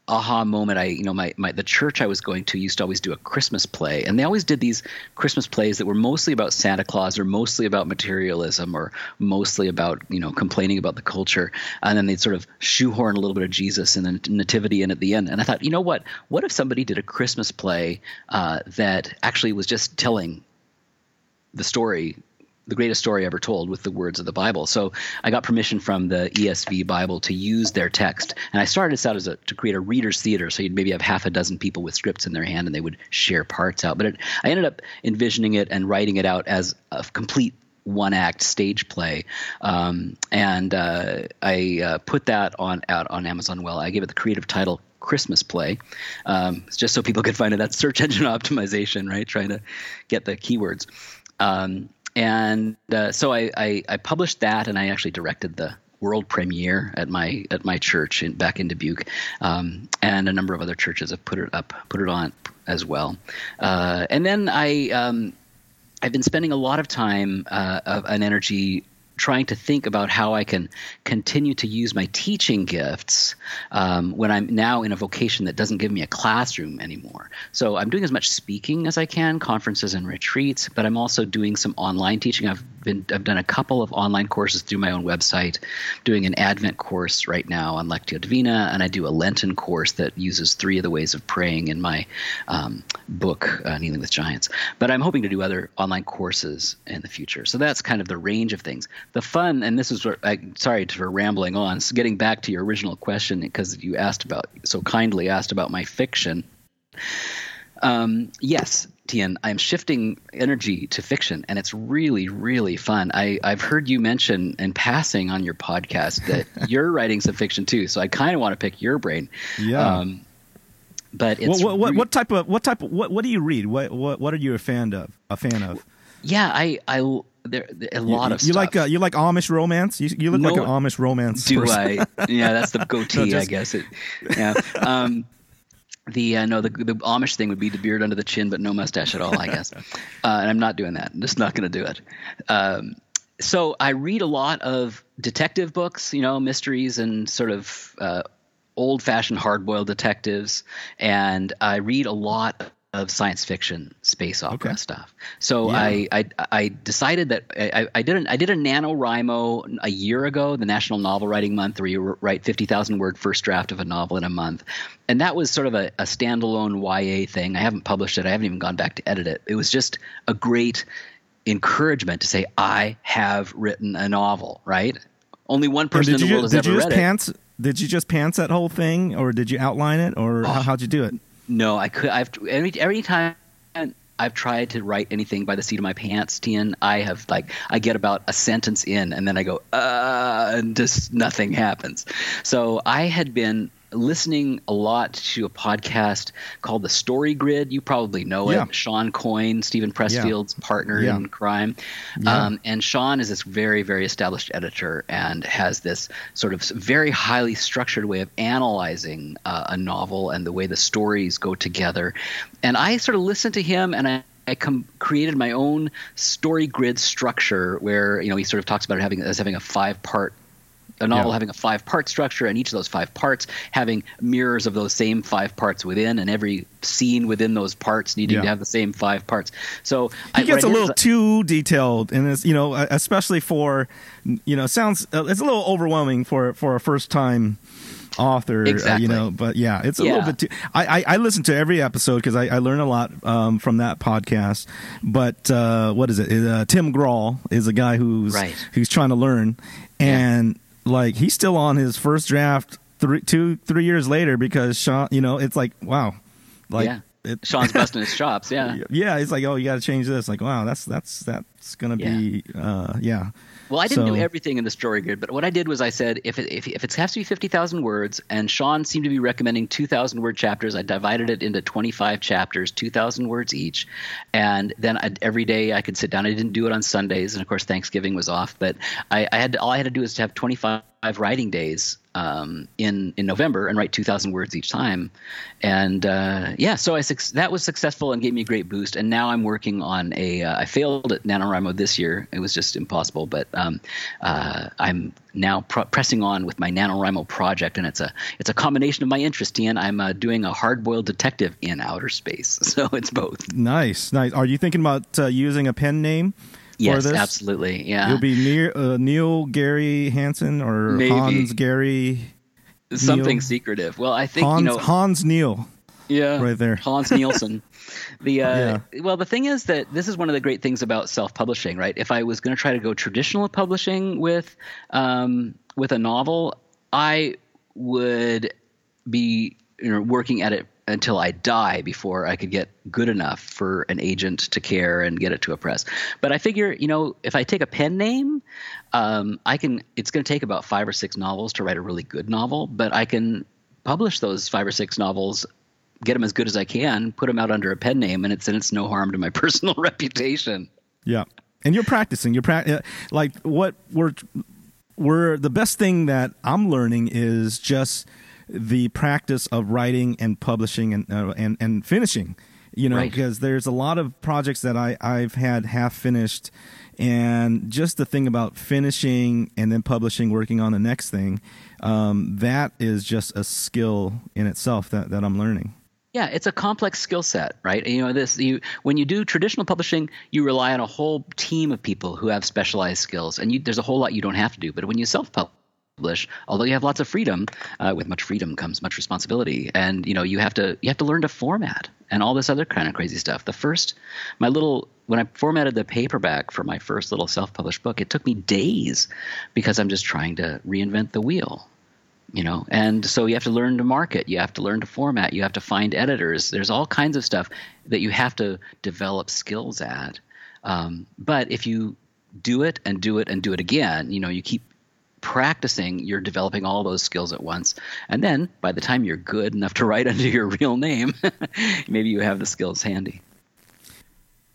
aha moment. I you know my, my the church i was going to used to always do a christmas play and they always did these christmas plays that were mostly about santa claus or mostly about materialism or mostly about you know complaining about the culture. And then they'd sort of shoehorn a little bit of jesus and then nativity in at the end. And i thought you know what? What if somebody did a christmas play uh, that actually was just telling the story the greatest story ever told with the words of the Bible. So I got permission from the ESV Bible to use their text, and I started this out as a, to create a reader's theater. So you'd maybe have half a dozen people with scripts in their hand, and they would share parts out. But it, I ended up envisioning it and writing it out as a complete one act stage play, um, and uh, I uh, put that on out on Amazon. Well, I gave it the creative title Christmas play, um, just so people could find it. That's search engine [LAUGHS] optimization, right? Trying to get the keywords. Um, and uh, so I, I, I, published that, and I actually directed the world premiere at my at my church in, back in Dubuque, um, and a number of other churches have put it up, put it on as well. Uh, and then I um, I've been spending a lot of time uh, and energy trying to think about how I can continue to use my teaching gifts um, when I'm now in a vocation that doesn't give me a classroom anymore. So I'm doing as much speaking as I can, conferences and retreats, but I'm also doing some online teaching. I've been I've done a couple of online courses through my own website, doing an Advent course right now on Lectio Divina, and I do a Lenten course that uses three of the ways of praying in my um, book, uh, Kneeling with Giants. But I'm hoping to do other online courses in the future. So that's kind of the range of things the fun, and this is what I, sorry for rambling on. So getting back to your original question because you asked about so kindly asked about my fiction. Um, yes, Tian, I'm shifting energy to fiction, and it's really, really fun. I, I've heard you mention in passing on your podcast that [LAUGHS] you're writing some fiction too, so I kind of want to pick your brain. Yeah. Um, but it's what, what, re- what, type of what type of what what do you read? What what what are you a fan of? A fan of? Yeah, I I there a lot you, of you stuff. like uh, you like Amish romance. You, you look no, like an Amish romance. Do person. I? [LAUGHS] Yeah, that's the goatee, no, just... I guess. It, yeah. Um, the uh, no the the Amish thing would be the beard under the chin, but no mustache at all, I guess. [LAUGHS] uh, and I'm not doing that. I'm just not going to do it. Um, so I read a lot of detective books, you know, mysteries and sort of uh, old-fashioned hard-boiled detectives, and I read a lot of science fiction space opera okay. stuff. So yeah. I, I, I decided that I, I did an, I did a NaNoWriMo a year ago, the National Novel Writing Month, where you write fifty thousand word first draft of a novel in a month, and that was sort of a, a standalone YA thing. I haven't published it. I haven't even gone back to edit it. It was just a great encouragement to say I have written a novel. Right? Only one person in the world has ever read pants, it. Did you just pants that whole thing, or did you outline it, or oh. how'd you do it? No, I could. I've every every time I've tried to write anything by the seat of my pants, Tian, I have like I get about a sentence in and then I go, uh, and just nothing happens. So I had been listening a lot to a podcast called The Story Grid. You probably know yeah. it. Shawn Coyne, Steven Pressfield's yeah. partner yeah. in crime. Um, and Shawn is this very, very established editor and has this sort of very highly structured way of analyzing uh, a novel and the way the stories go together. And I sort of listened to him and I I com- created my own story grid structure where you know he sort of talks about it having as having a five part a novel yeah. having a five part structure and each of those five parts having mirrors of those same five parts within and every scene within those parts needing yeah. to have the same five parts so he I, gets a little too detailed and it's you know especially for you know sounds uh, it's a little overwhelming for for a first time author, exactly. Uh, you know. But yeah, it's a yeah. little bit too. I, I, I listen to every episode because I, I learn a lot um, from that podcast. But uh, what is it? Uh, Tim Grahl is a guy who's right. who's trying to learn, and like he's still on his first draft three, two, three years later because Shawn, you know, it's like wow, like yeah. It, Shawn's busting [LAUGHS] his chops. Yeah, yeah. It's like oh, you got to change this. Like wow, that's that's that's gonna yeah. be uh, yeah. Well, I didn't so, do everything in the story grid, but what I did was I said if it, if, if it has to be 50,000 words, and Shawn seemed to be recommending 2,000 word chapters, I divided it into 25 chapters, 2,000 words each. And then I, every day I could sit down. I didn't do it on Sundays, and of course Thanksgiving was off, but I, I had all I had to do was to have 25 writing days um, in in November and write 2,000 words each time, and uh, yeah, so I that was successful and gave me a great boost. And now I'm working on a. Uh, I failed at NaNoWriMo this year; it was just impossible. But um, uh, I'm now pr- pressing on with my NaNoWriMo project, and it's a it's a combination of my interest. And I'm uh, doing a hard-boiled detective in outer space, [LAUGHS] so it's both. Nice, nice. Are you thinking about uh, using a pen name? Yes, this? absolutely. Yeah, you'll be Neal, uh, Neal Gary Hansen or Maybe. Hans Gary. Something Neal. secretive. Well, I think Hans, you know Hans Neal. Yeah, right there, Hans Nielsen. [LAUGHS] the uh, yeah. well, the thing is that this is one of the great things about self-publishing, right? If I was going to try to go traditional publishing with um, with a novel, I would be you know working at it until I die before I could get good enough for an agent to care and get it to a press. But I figure, you know, if I take a pen name, um, I can. It's going to take about five or six novels to write a really good novel, but I can publish those five or six novels get them as good as I can, put them out under a pen name, and it's and it's no harm to my [LAUGHS] personal reputation. Yeah, and you're practicing. You're pra- uh, like what we're we're the best thing that I'm learning is just the practice of writing and publishing and uh, and and finishing. You know, right. because there's a lot of projects that I I've had half finished, and just the thing about finishing and then publishing, working on the next thing, um, that is just a skill in itself that that I'm learning. Yeah, it's a complex skill set, right? You know, this you when you do traditional publishing, you rely on a whole team of people who have specialized skills, and you, there's a whole lot you don't have to do. But when you self-publish, although you have lots of freedom, uh, with much freedom comes much responsibility, and you know you have to you have to learn to format and all this other kind of crazy stuff. The first, my little when I formatted the paperback for my first little self-published book, it took me days because I'm just trying to reinvent the wheel you know? And so you have to learn to market. You have to learn to format. You have to find editors. There's all kinds of stuff that you have to develop skills at. Um, but if you do it and do it and do it again you know you keep practicing you're developing all those skills at once and then by the time you're good enough to write [LAUGHS] under your real name [LAUGHS] maybe you have the skills handy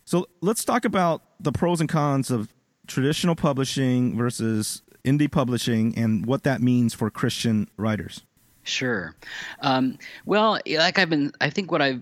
so let's talk about the pros and cons of traditional publishing versus indie publishing and what that means for Christian writers. Sure. Um, well, like I've been, I think what I've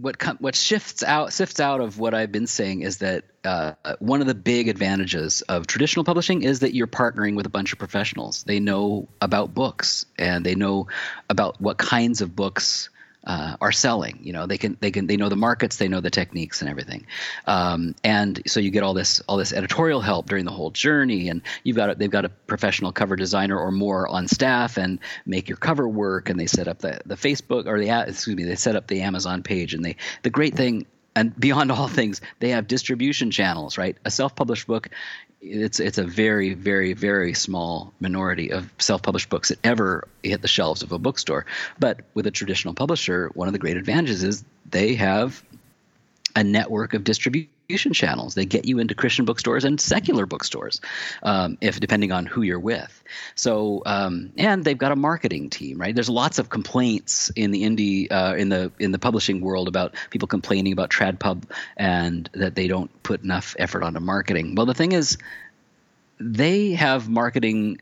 what what shifts out sifts out of what I've been saying is that uh, one of the big advantages of traditional publishing is that you're partnering with a bunch of professionals. They know about books and they know about what kinds of books uh, are selling. You know, they can they can they know the markets, they know the techniques and everything, um, and so you get all this all this editorial help during the whole journey, and you've got they've got a professional cover designer or more on staff and make your cover work, and they set up the the Facebook or the excuse me they set up the Amazon page, and they the great thing and beyond all things, they have distribution channels, right? A self-published book, it's it's a very, very, very small minority of self-published books that ever hit the shelves of a bookstore. But with a traditional publisher, one of the great advantages is they have a network of distribution channels. They get you into Christian bookstores and secular bookstores, um, if depending on who you're with. So, um, and they've got a marketing team, right? There's lots of complaints in the indie, uh, in the in the publishing world about people complaining about TradPub and that they don't put enough effort onto marketing. Well, the thing is, they have marketing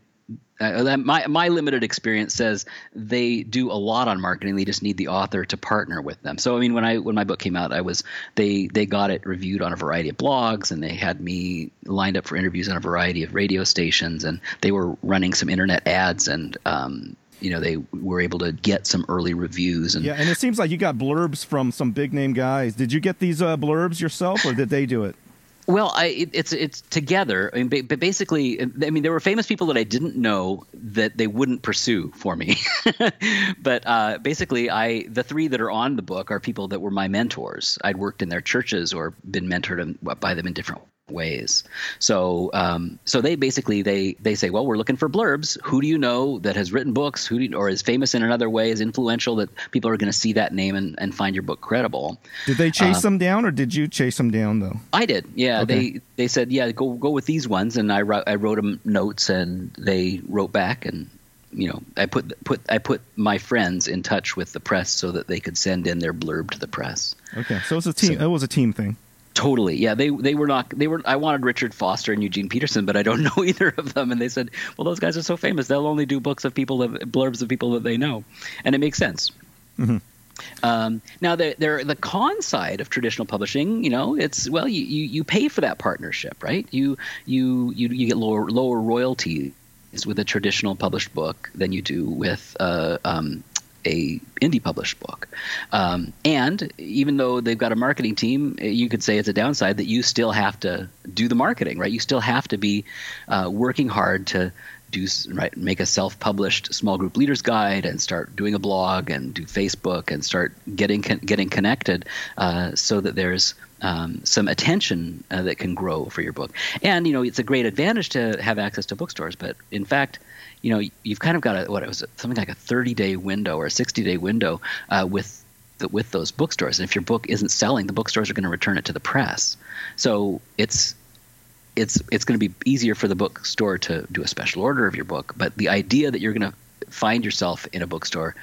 uh, my my limited experience says they do a lot on marketing. They just need the author to partner with them. So I mean, when I when my book came out, I was they they got it reviewed on a variety of blogs, and they had me lined up for interviews on a variety of radio stations, and they were running some internet ads, and um, you know they were able to get some early reviews. And yeah, and it seems like you got blurbs from some big name guys. Did you get these uh, blurbs yourself, or did they do it? Well, I, it, it's it's together. I mean, but basically, I mean, there were famous people that I didn't know that they wouldn't pursue for me. [LAUGHS] but uh, basically, I the three that are on the book are people that were my mentors. I'd worked in their churches or been mentored by them in different ways. So um, so they basically they they say, well, we're looking for blurbs. Who do you know that has written books? Who you, or is famous in another way, is influential that people are going to see that name and, and find your book credible? Did they chase uh, them down, or did you chase them down though? I did. Yeah, okay. they they said, yeah, go go with these ones, and I wrote I wrote them notes, and they wrote back and. You know, I put put I put my friends in touch with the press so that they could send in their blurb to the press. Okay, so it's a team. So, it was a team thing. Totally. Yeah, they they were not they were I wanted Richard Foster and Eugene Peterson, but I don't [LAUGHS] know either of them and they said, "Well, those guys are so famous. They'll only do books of people that blurbs of people that they know." And it makes sense. Mm-hmm. Um, now, the, the, the con side of traditional publishing, you know, it's well, you, you, you pay for that partnership, right? You you you, you get lower lower royalties with a traditional published book than you do with uh, um, a indie published book. Um, and even though they've got a marketing team, you could say it's a downside that you still have to do the marketing, right? You still have to be uh, working hard to do right make a self-published small group leaders guide and start doing a blog and do Facebook and start getting getting connected uh, so that there's um, some attention uh, that can grow for your book. And you know, it's a great advantage to have access to bookstores. But in fact, you know, you've kind of got a what it was something like a 30 day window or a 60 day window uh, with the, with those bookstores. And if your book isn't selling, the bookstores are going to return it to the press. So it's it's it's going to be easier for the bookstore to do a special order of your book. But the idea that you're going to find yourself in a bookstore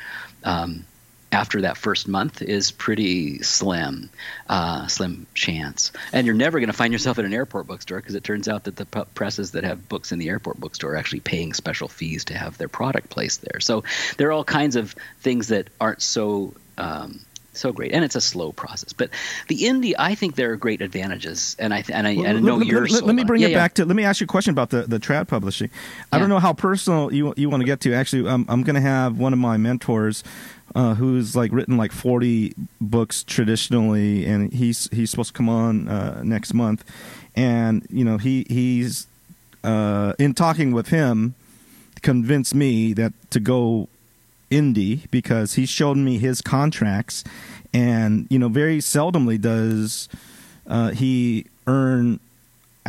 um, after that first month is pretty slim, uh, slim chance. And you're never going to find yourself at an airport bookstore because it turns out that the p- presses that have books in the airport bookstore are actually paying special fees to have their product placed there. So there are all kinds of things that aren't so um, so great, and it's a slow process. But the indie, I think there are great advantages, and I and I, well, and I know let, you're. Let, let me bring yeah, it back to. Let me ask you a question about the the trad publishing. I yeah. don't know how personal you you want to get to. Actually, um, I'm going to have one of my mentors. Uh, who's like written like 40 books traditionally, and he's he's supposed to come on uh, next month, and you know he he's uh, in talking with him, convinced me that to go indie because he showed me his contracts, and you know, very seldomly does uh, he earn,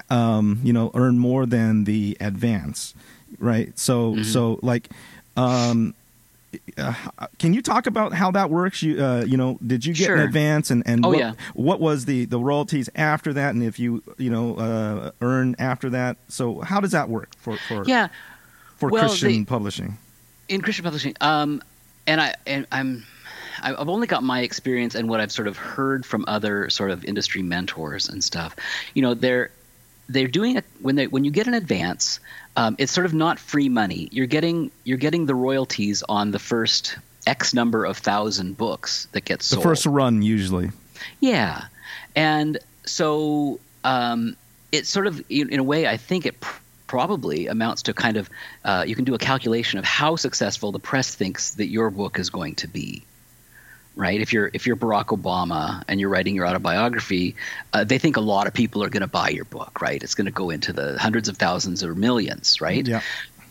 um, you know, earn more than the advance, right? So, mm-hmm. so like. Um, uh, can you talk about how that works? You, uh, you know, did you get sure. an advance, and, and oh, what, yeah. what was the, the royalties after that, and if you you know uh, earn after that? So how does that work for for yeah for well, Christian publishing? in Christian publishing, um, and I and I'm I've only got my experience and what I've sort of heard from other sort of industry mentors and stuff. You know, they're they're doing it when they when you get an advance, um, it's sort of not free money. You're getting you're getting the royalties on the first X number of thousand books that get sold. The first run usually. Yeah, and so um, it's sort of in a way I think it probably amounts to kind of uh, you can do a calculation of how successful the press thinks that your book is going to be right if you're if you're barack obama and you're writing your autobiography uh, they think a lot of people are going to buy your book right it's going to go into the hundreds of thousands or millions right yeah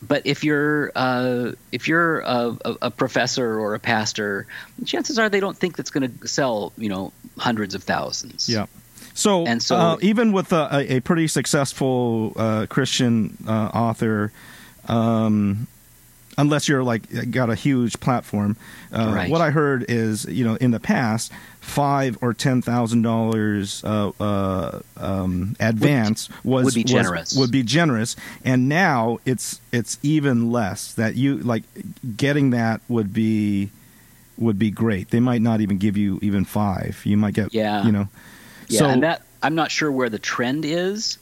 but if you're uh, if you're a, a, professor or a pastor, chances are they don't think that's going to sell you know hundreds of thousands. Yeah. So, and so uh, even with a, a pretty successful uh, Christian uh, author, um, unless you're like got a huge platform, uh, right. what I heard is you know in the past five or ten thousand dollars uh, uh, um, advance would, was would be generous. Was, would be generous, and now it's it's even less. That you like getting that would be would be great. They might not even give you even five. You might get yeah. you know yeah, so, and that I'm not sure where the trend is.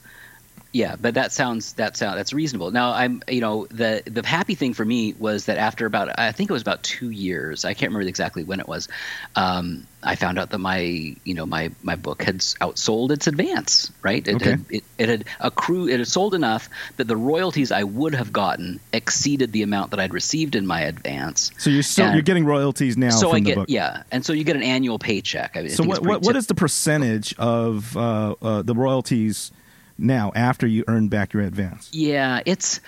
Yeah, but that sounds that sound that's reasonable. Now I'm you know the the happy thing for me was that after about I think it was about two years I can't remember exactly when it was, um, I found out that my you know my my book had outsold its advance. Right, it okay. had it, it had accrued it had sold enough that the royalties I would have gotten exceeded the amount that I'd received in my advance. So you're still and you're getting royalties now. So I get book. yeah, and so you get an annual paycheck. I so what what, what is the percentage of uh, uh, the royalties? Now after you earn back your advance? Yeah, it's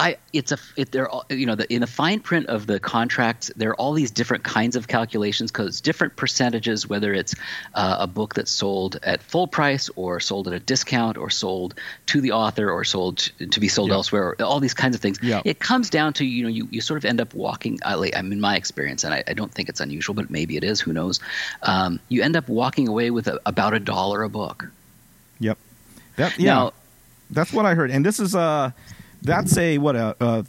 I, it's a it, all, you know the, in the fine print of the contract there are all these different kinds of calculations because different percentages whether it's uh, a book that's sold at full price or sold at a discount or sold to the author or sold to, to be sold yep. elsewhere or all these kinds of things yep. it comes down to you know you, you sort of end up walking like, I'm in my experience and I, I, don't think it's unusual but maybe it is who knows um, you end up walking away with a, about a dollar a book yep that, yeah now, that's what I heard and this is a uh, that's a what a, a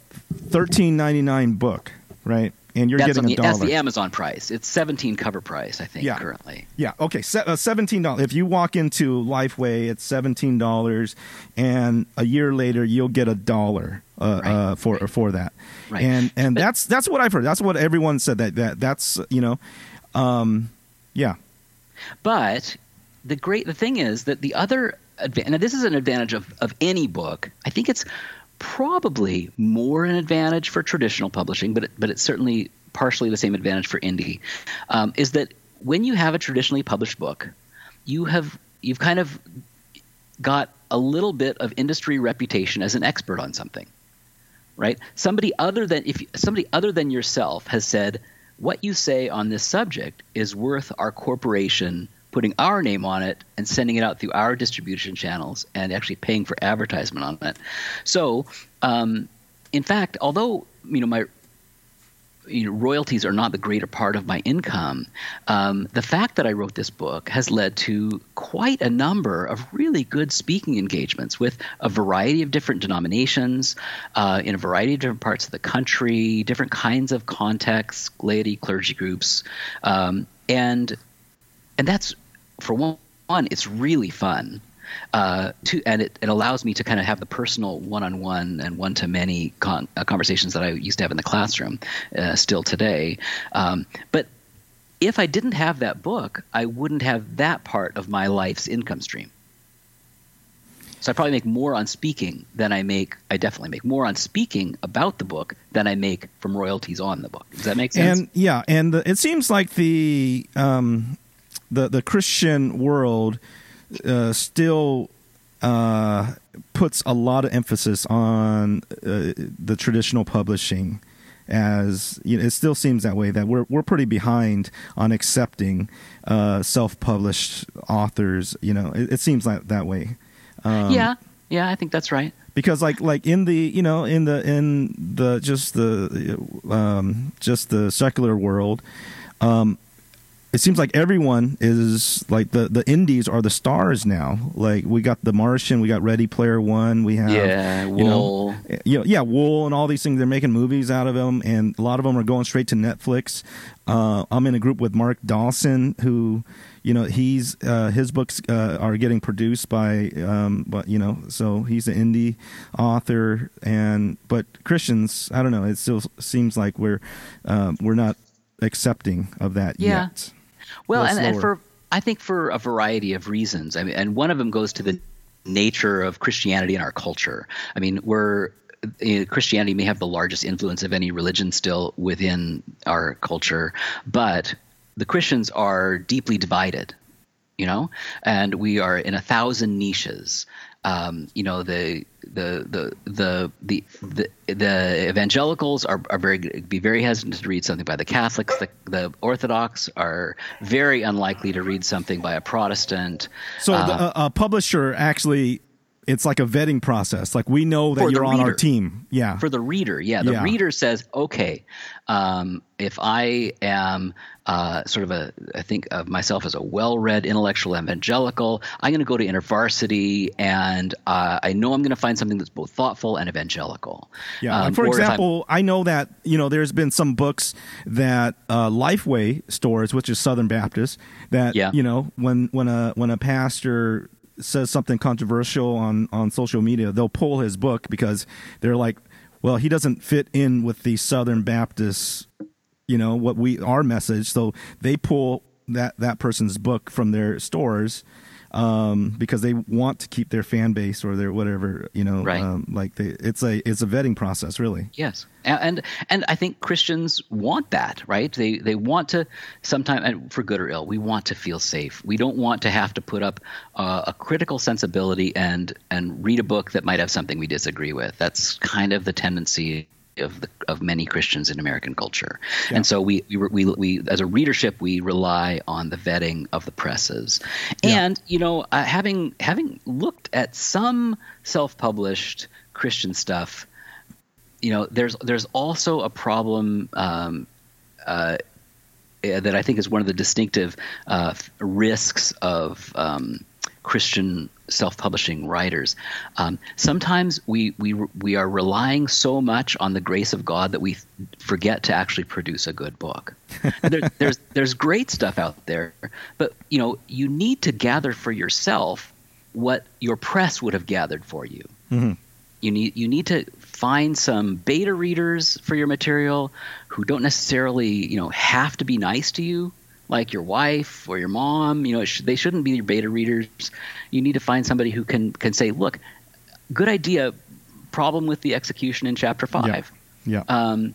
thirteen ninety nine book, right? And you're that's getting the, a dollar. That's the Amazon price. It's seventeen cover price, I think, yeah. currently. Yeah. Okay. Se- uh, seventeen dollars. If you walk into Lifeway, it's seventeen dollars, and a year later you'll get a dollar uh, right. uh, for right. for that. Right. And and but, that's that's what I've heard. That's what everyone said. That that that's you know, um, yeah. But the great the thing is that the other now this is an advantage of, of any book. I think it's probably more an advantage for traditional publishing, but it, but it's certainly partially the same advantage for indie. Um, is that when you have a traditionally published book, you have you've kind of got a little bit of industry reputation as an expert on something right? Somebody other than if somebody other than yourself has said what you say on this subject is worth our corporation putting our name on it and sending it out through our distribution channels and actually paying for advertisement on it. So, um, in fact, although you know my you know, royalties are not the greater part of my income. Um, the fact that I wrote this book has led to quite a number of really good speaking engagements with a variety of different denominations uh, in a variety of different parts of the country, different kinds of contexts, laity, clergy groups, um, and and that's for one, one, it's really fun uh, to, and it, it allows me to kind of have the personal one-on-one and one-to-many con- uh, conversations that I used to have in the classroom, uh, still today. Um, but if I didn't have that book, I wouldn't have that part of my life's income stream. So I probably make more on speaking than I make. I definitely make more on speaking about the book than I make from royalties on the book. Does that make sense? And yeah, and the, it seems like the um, the the Christian world uh, still uh, puts a lot of emphasis on uh, the traditional publishing as you know, it still seems that way that we're we're pretty behind on accepting uh, self-published authors. You know, it, it seems like that way. Um, yeah, yeah, I think that's right. Because like like in the you know in the in the just the um, just the secular world, um, it seems like everyone is like the the indies are the stars now. Like we got The Martian, we got Ready Player One, we have yeah, you Wool. know, you know, yeah, Wool, and all these things. They're making movies out of them, and a lot of them are going straight to Netflix. Uh, I'm in a group with Mark Dawson, who you know he's uh, his books uh, are getting produced by um, but you know so he's an indie author and but Christians I don't know it still seems like we're uh, we're not accepting of that yeah. yet. Well, and, and, for I think for a variety of reasons. I mean, and one of them goes to the nature of Christianity in our culture. I mean, we're know, Christianity may have the largest influence of any religion still within our culture, but the Christians are deeply divided, you know, and we are in a thousand niches um, you know the the the the the the, the evangelicals are, are very be very hesitant to read something by the Catholics. The, the Orthodox are very unlikely to read something by a Protestant. So uh, the, a publisher actually it's like a vetting process. Like we know that you're on our team. Yeah. For the reader, yeah. The yeah. reader says, okay, um, if I am uh, sort of a, I think of myself as a well-read intellectual evangelical. I'm going to go to InterVarsity, and uh, I know I'm going to find something that's both thoughtful and evangelical. Yeah. Um, like for example, I know that you know there's been some books that uh, Lifeway stores, which is Southern Baptist, that yeah. you know when when a when a pastor says something controversial on on social media, they'll pull his book because they're like, well, he doesn't fit in with the Southern Baptist you know what we our message. So they pull that that person's book from their stores um, because they want to keep their fan base or their whatever you know right. um, like they, it's a it's a vetting process really. Yes. And and i think christians want that right? They they want to sometimes and for good or ill we want to feel safe. We don't want to have to put up uh, a critical sensibility and and read a book that might have something we disagree with. That's kind of the tendency of the, of many Christians in American culture, yeah. and so we, we we we as a readership we rely on the vetting of the presses, yeah. and you know uh, having having looked at some self-published Christian stuff, you know there's there's also a problem. Um, uh, that I think is one of the distinctive uh, risks of um, Christian self-publishing writers. Um, sometimes we we we are relying so much on the grace of God that we forget to actually produce a good book. [LAUGHS] there, there's there's great stuff out there, but you know you need to gather for yourself what your press would have gathered for you. Mm-hmm. You need you need to find some beta readers for your material who don't necessarily you know have to be nice to you like your wife or your mom. You know, sh- they shouldn't be your beta readers. You need to find somebody who can can say, "Look, good idea. Problem with the execution in chapter five. Yeah. yeah. Um,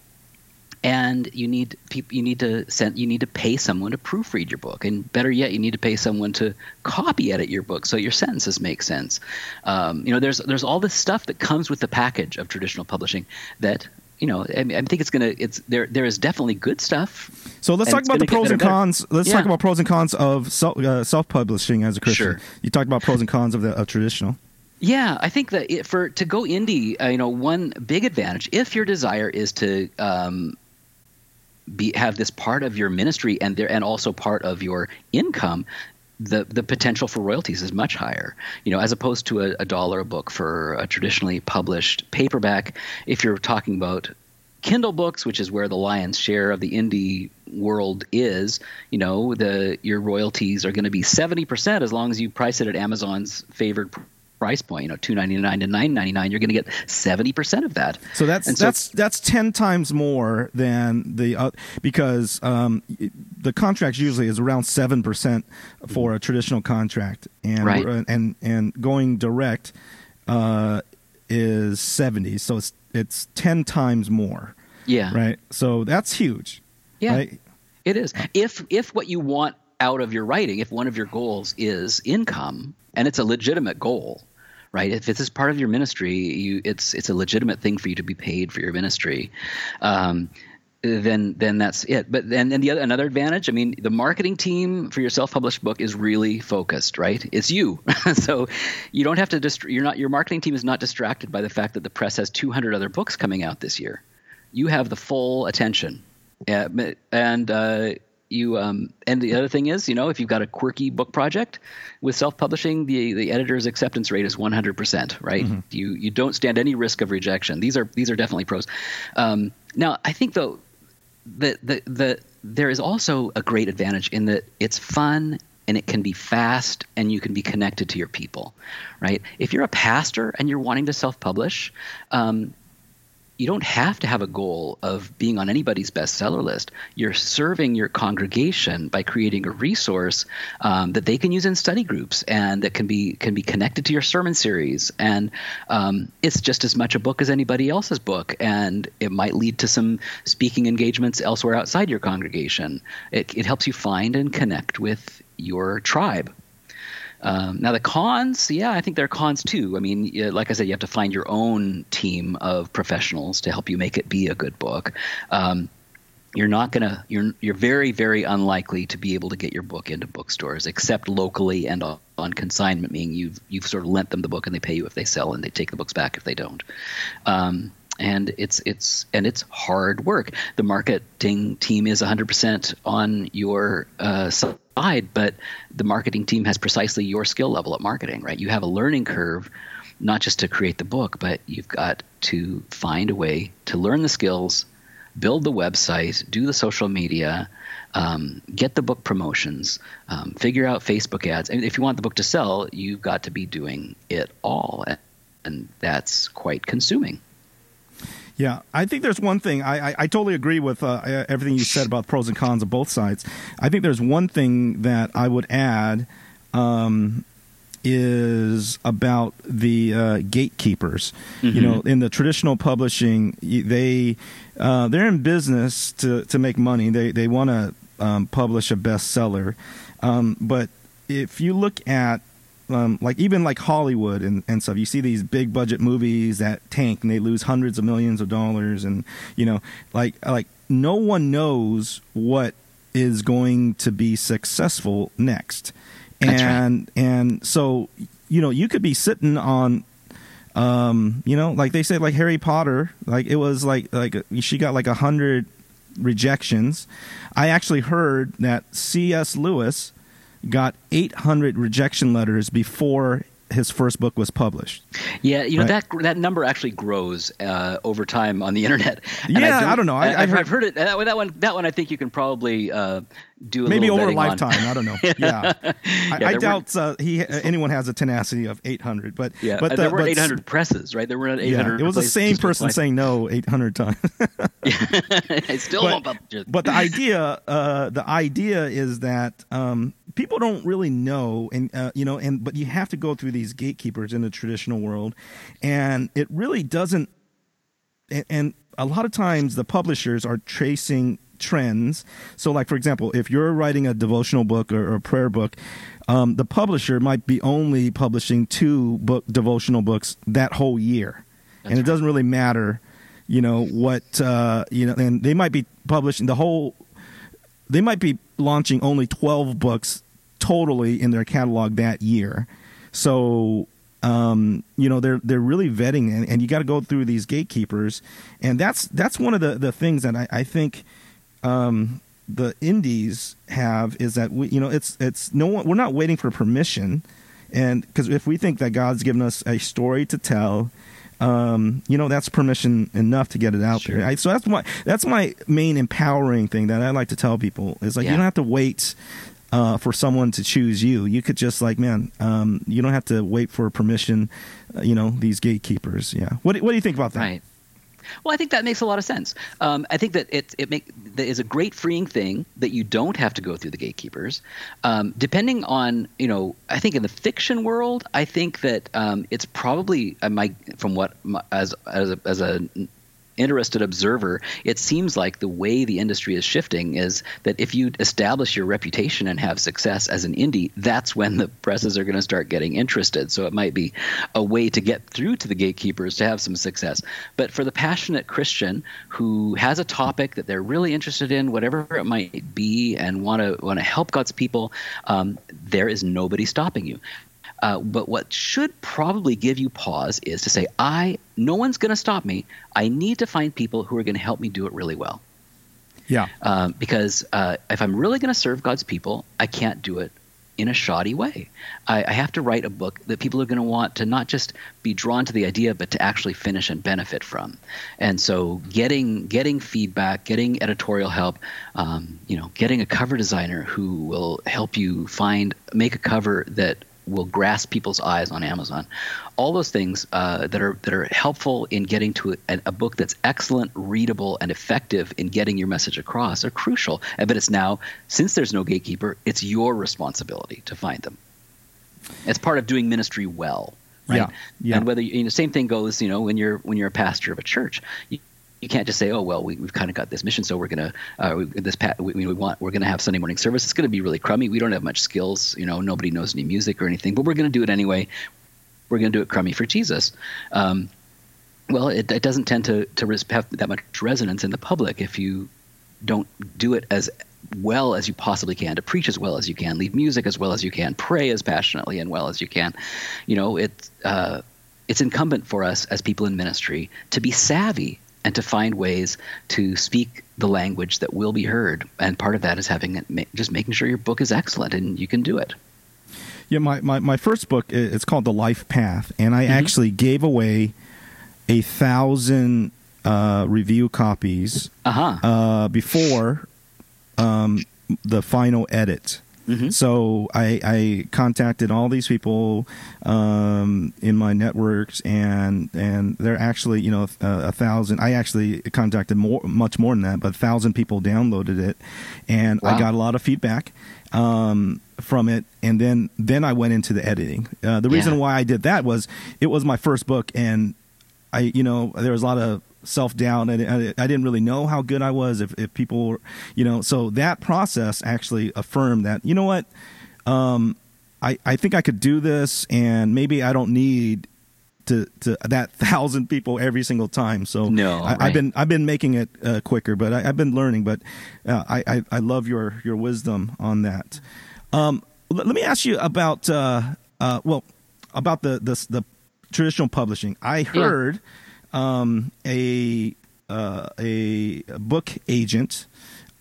and you need you need to send you need to pay someone to proofread your book and better yet you need to pay someone to copy edit your book so your sentences make sense um, you know there's there's all this stuff that comes with the package of traditional publishing that you know I, mean, I think it's gonna it's there there is definitely good stuff. So let's talk about the pros and cons. Let's yeah. talk about pros and cons of self, uh, self-publishing as a christian. Sure. you talked about pros and cons of the of traditional. [LAUGHS] Yeah, I think that it, for to go indie, uh, you know, one big advantage if your desire is to um, be have this part of your ministry and there and also part of your income the the potential for royalties is much higher you know as opposed to a, a dollar a book for a traditionally published paperback. If you're talking about Kindle books, which is where the lion's share of the indie world is, you know, the your royalties are going to be 70% as long as you price it at Amazon's favored price point, you know, two ninety nine to nine ninety nine, you're going to get seventy percent of that. So that's that's that's ten times more than the uh, because um, the contract usually is around seven percent for a traditional contract, and right. and and going direct uh, is seventy. So it's it's ten times more. Yeah. Right. So that's huge. Yeah. Right? It is. If if what you want out of your writing, if one of your goals is income, and it's a legitimate goal, right? If this is part of your ministry, you it's it's a legitimate thing for you to be paid for your ministry. Um, then then that's it. But then and the other another advantage, I mean, the marketing team for your self-published book is really focused, right? It's you, [LAUGHS] so you don't have to dist- you're not your marketing team is not distracted by the fact that the press has 200 other books coming out this year. You have the full attention, uh, and uh, you um, and the other thing is you know if you've got a quirky book project with self-publishing the the editor's acceptance rate is 100% right? Mm-hmm. you you don't stand any risk of rejection. These are these are definitely pros. Um, now i think though that the, the there is also a great advantage in that it's fun and it can be fast and you can be connected to your people right? If you're a pastor and you're wanting to self-publish um, you don't have to have a goal of being on anybody's bestseller list. You're serving your congregation by creating a resource um, that they can use in study groups and that can be can be connected to your sermon series. And um, it's just as much a book as anybody else's book, and it might lead to some speaking engagements elsewhere outside your congregation. It, it helps you find and connect with your tribe. Um, now the cons, yeah, I think there are cons too. I mean, like I said, you have to find your own team of professionals to help you make it be a good book. Um, you're not gonna you're you're very very unlikely to be able to get your book into bookstores except locally and on, on consignment, meaning you've you've sort of lent them the book and they pay you if they sell and they take the books back if they don't. Um, and it's it's and it's hard work. The marketing team is 100% on your uh, side but the marketing team has precisely your skill level at marketing, right? You have a learning curve, not just to create the book, but you've got to find a way to learn the skills, build the website, do the social media, um, get the book promotions, um, figure out Facebook ads. And if you want the book to sell, you've got to be doing it all. And that's quite consuming. Yeah, I think there's one thing. I, I, I totally agree with uh, everything you said about pros and cons of both sides. I think there's one thing that I would add um, is about the uh, gatekeepers. Mm-hmm. You know, in the traditional publishing, they uh, they're in business to, to make money. They they want to um, publish a bestseller, um, but if you look at um, like even like Hollywood and, and stuff. You see these big budget movies that tank and they lose hundreds of millions of dollars, and you know, like like no one knows what is going to be successful next, and right. and so you know you could be sitting on. Um, you know, like they say, like Harry Potter, like it was like like she got like a hundred rejections. I actually heard that C.S. Lewis got 800 rejection letters before his first book was published. Yeah, you know right? that that number actually grows uh, over time on the [LAUGHS] internet. And yeah, I don't, I don't know. I, have heard, heard, it. That, that, one, that one, I think you can probably uh, do maybe over a lifetime. On. I don't know. Yeah, [LAUGHS] yeah I, I doubt uh, he [LAUGHS] anyone has a tenacity of 800. But yeah, but the, there were 800 presses, right? There were 800. Yeah, it was the same person saying no 800 times. I still but, won't But the idea, uh, the idea is that um, people don't really know, and uh, you know, and but you have to go through these gatekeepers in the traditional world, and it really doesn't. and, and a lot of times the publishers are tracing trends. So, like for example, if you're writing a devotional book or, or a prayer book, um, the publisher might be only publishing two book devotional books that whole year, That's and it right. doesn't really matter, you know what uh, you know, and they might be publishing the whole. They might be launching only twelve books totally in their catalog that year. So um, you know they're they're really vetting and, and you got to go through these gatekeepers and that's that's one of the, the things that I, I think um, the indies have is that we you know it's it's no one we're not waiting for permission and because if we think that god's given us a story to tell um, you know that's permission enough to get it out sure. there I, so that's my that's my main empowering thing that i like to tell people is like yeah. you don't have to wait uh, for someone to choose you. You could just like man um, you don't have to wait for permission uh, you know these gatekeepers. Yeah. What, what do you think about that? Right. Well, I think that makes a lot of sense. Um, I think that it it make that is a great freeing thing that you don't have to go through the gatekeepers. Um, depending on you know, I think in the fiction world, I think that um, it's probably uh, my from what my, as as a, as a interested observer, it seems like the way the industry is shifting is that if you establish your reputation and have success as an indie, that's when the presses are going to start getting interested. So it might be a way to get through to the gatekeepers to have some success. But for the passionate Christian who has a topic that they're really interested in, whatever it might be, and want to want to help God's people, um, there is nobody stopping you. Uh, but what should probably give you pause is to say, I, no one's going to stop me. I need to find people who are going to help me do it really well. Yeah. Um, because uh, if I'm really going to serve God's people, I can't do it in a shoddy way. I, I have to write a book that people are going to want to not just be drawn to the idea, but to actually finish and benefit from. And so, getting getting feedback, getting editorial help, um, you know, getting a cover designer who will help you find make a cover that will grasp people's eyes on Amazon. All those things uh, that are that are helpful in getting to a, a, book that's excellent, readable, and effective in getting your message across are crucial. But it's now, since there's no gatekeeper, it's your responsibility to find them. It's part of doing ministry well. Right? Yeah, yeah. And whether you know, same thing goes, you know, when you're when you're a pastor of a church, you, you can't just say, oh well, we, have kind of got this mission, so we're gonna uh, we, this pat, we, we, want we're gonna have Sunday morning service. It's gonna be really crummy. We don't have much skills, you know. Nobody knows any music or anything, but we're gonna do it anyway. We're gonna do it crummy for Jesus. Um, well, it, it, doesn't tend to to have that much resonance in the public if you don't do it as well as you possibly can, to preach as well as you can, lead music as well as you can, pray as passionately and well as you can. You know, it's uh, it's incumbent for us as people in ministry to be savvy and to find ways to speak the language that will be heard. And part of that is having it, just making sure your book is excellent and you can do it. Yeah, my, my, my first book it's called The Life Path, and I mm-hmm. actually gave away a thousand uh, review copies uh-huh. uh, before um, the final edit. Mm-hmm. So I, I, contacted all these people um, in my networks, and and they're actually you know a, a, thousand. I actually contacted more, much more than that, but a thousand people downloaded it, and wow. I got a lot of feedback um, from it. And then then I went into the editing. Uh, the reason yeah. why I did that was it was my first book, and I you know there was a lot of self doubt. I, I, didn't really know how good I was. If, if people, you know, so that process actually affirmed that, you know what, um, I, I think I could do this, and maybe I don't need to, to that [LAUGHS] thousand people every single time. So no, I, have been I've been making it uh, quicker, but I, have been learning. But uh, I, I, I love your your wisdom on that. Um, let, let me ask you about uh, uh, well about the, the the traditional publishing. I heard. Yeah um, a uh, a book agent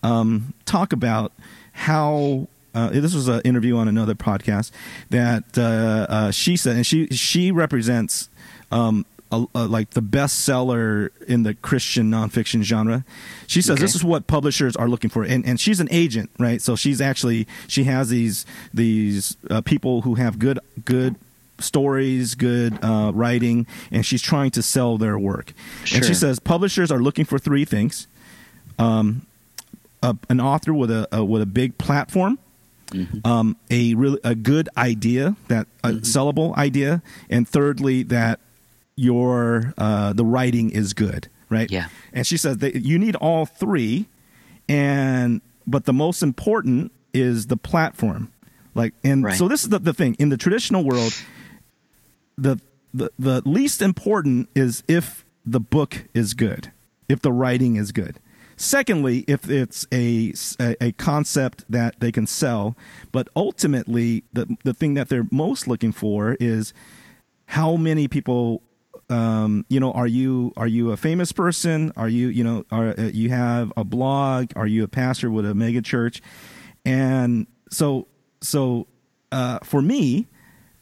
um, talk about how uh, this was an interview on another podcast that uh, uh, she said, and she she represents um, a, a, like the bestseller in the Christian nonfiction genre. She says okay. this is what publishers are looking for, and and she's an agent, right? So she's actually she has these these uh, people who have good good stories, good uh, writing, and she's trying to sell their work. Sure. And she says publishers are looking for three things: um, a, an author with a, a, with a big platform, mm-hmm. um, a really a good idea that a mm-hmm. sellable idea, and thirdly that your uh, the writing is good. right? Yeah. And she says that you need all three, and but the most important is the platform. Like, and Right. so this is the, the thing in the traditional world. The, the the least important is if the book is good, if the writing is good. Secondly, if it's a, a, concept that they can sell, but ultimately the the thing that they're most looking for is how many people um, you know are you are you a famous person? Are you you know are uh, you have a blog? Are you a pastor with a mega church? And so so uh, for me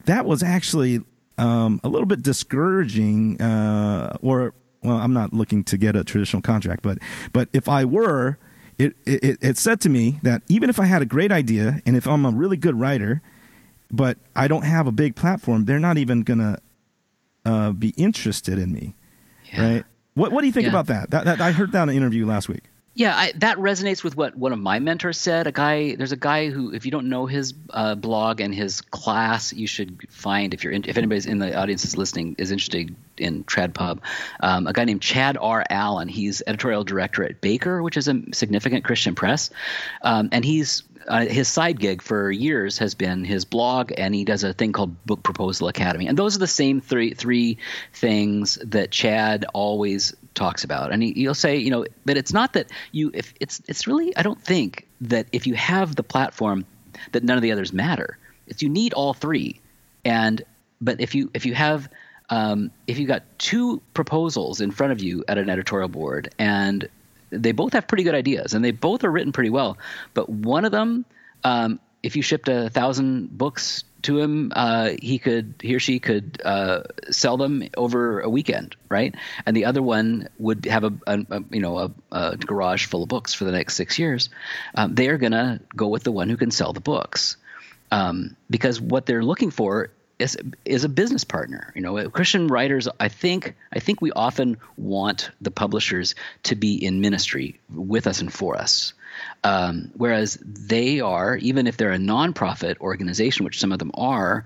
that was actually um, a little bit discouraging uh, or well i'm not looking to get a traditional contract but but if i were it, it it said to me that even if i had a great idea and if i'm a really good writer but i don't have a big platform they're not even gonna uh, be interested in me Yeah. right what what do you think Yeah. about that? that that i heard that in an interview last week Yeah, I, that resonates with what one of my mentors said. A guy, there's a guy who, if you don't know his uh, blog and his class, you should find if you're in, if anybody's in the audience is listening is interested in TradPub. Um, a guy named Chad R. Allen. He's editorial director at Baker, which is a significant Christian press, um, and he's uh, his side gig for years has been his blog, and he does a thing called Book Proposal Academy. And those are the same three three things that Chad always talks about. And he, he'll say, you know, that it's not that you if it's it's really I don't think that if you have the platform that none of the others matter. It's you need all three, and but if you if you have um, if you got two proposals in front of you at an editorial board and they both have pretty good ideas and they both are written pretty well but one of them um, if you shipped a thousand books to him uh, he could he or she could uh, sell them over a weekend right and the other one would have a, a, a you know a, a garage full of books for the next six years um, they are to go with the one who can sell the books um, because what they're looking for is is a business partner. You know, Christian writers. I think I think we often want the publishers to be in ministry with us and for us. Um, whereas they are, even if they're a nonprofit organization, which some of them are,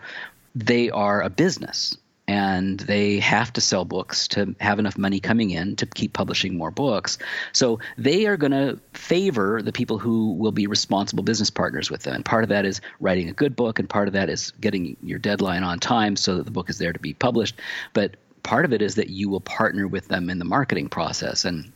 they are a business and they have to sell books to have enough money coming in to keep publishing more books. So they are going to favor the people who will be responsible business partners with them. And part of that is writing a good book, and part of that is getting your deadline on time so that the book is there to be published. But part of it is that you will partner with them in the marketing process and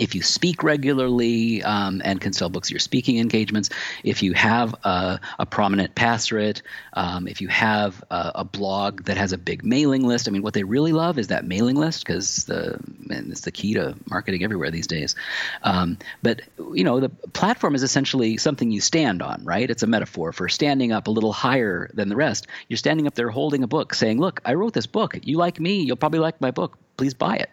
if you speak regularly um, and can sell books, your speaking engagements, if you have a, a prominent pastorate, um, if you have a, a blog that has a big mailing list, I mean, what they really love is that mailing list because the it's the key to marketing everywhere these days. Um, but you know, the platform is essentially something you stand on, right? It's a metaphor for standing up a little higher than the rest. You're standing up there holding a book, saying, "Look, I wrote this book. You like me, you'll probably like my book. Please buy it."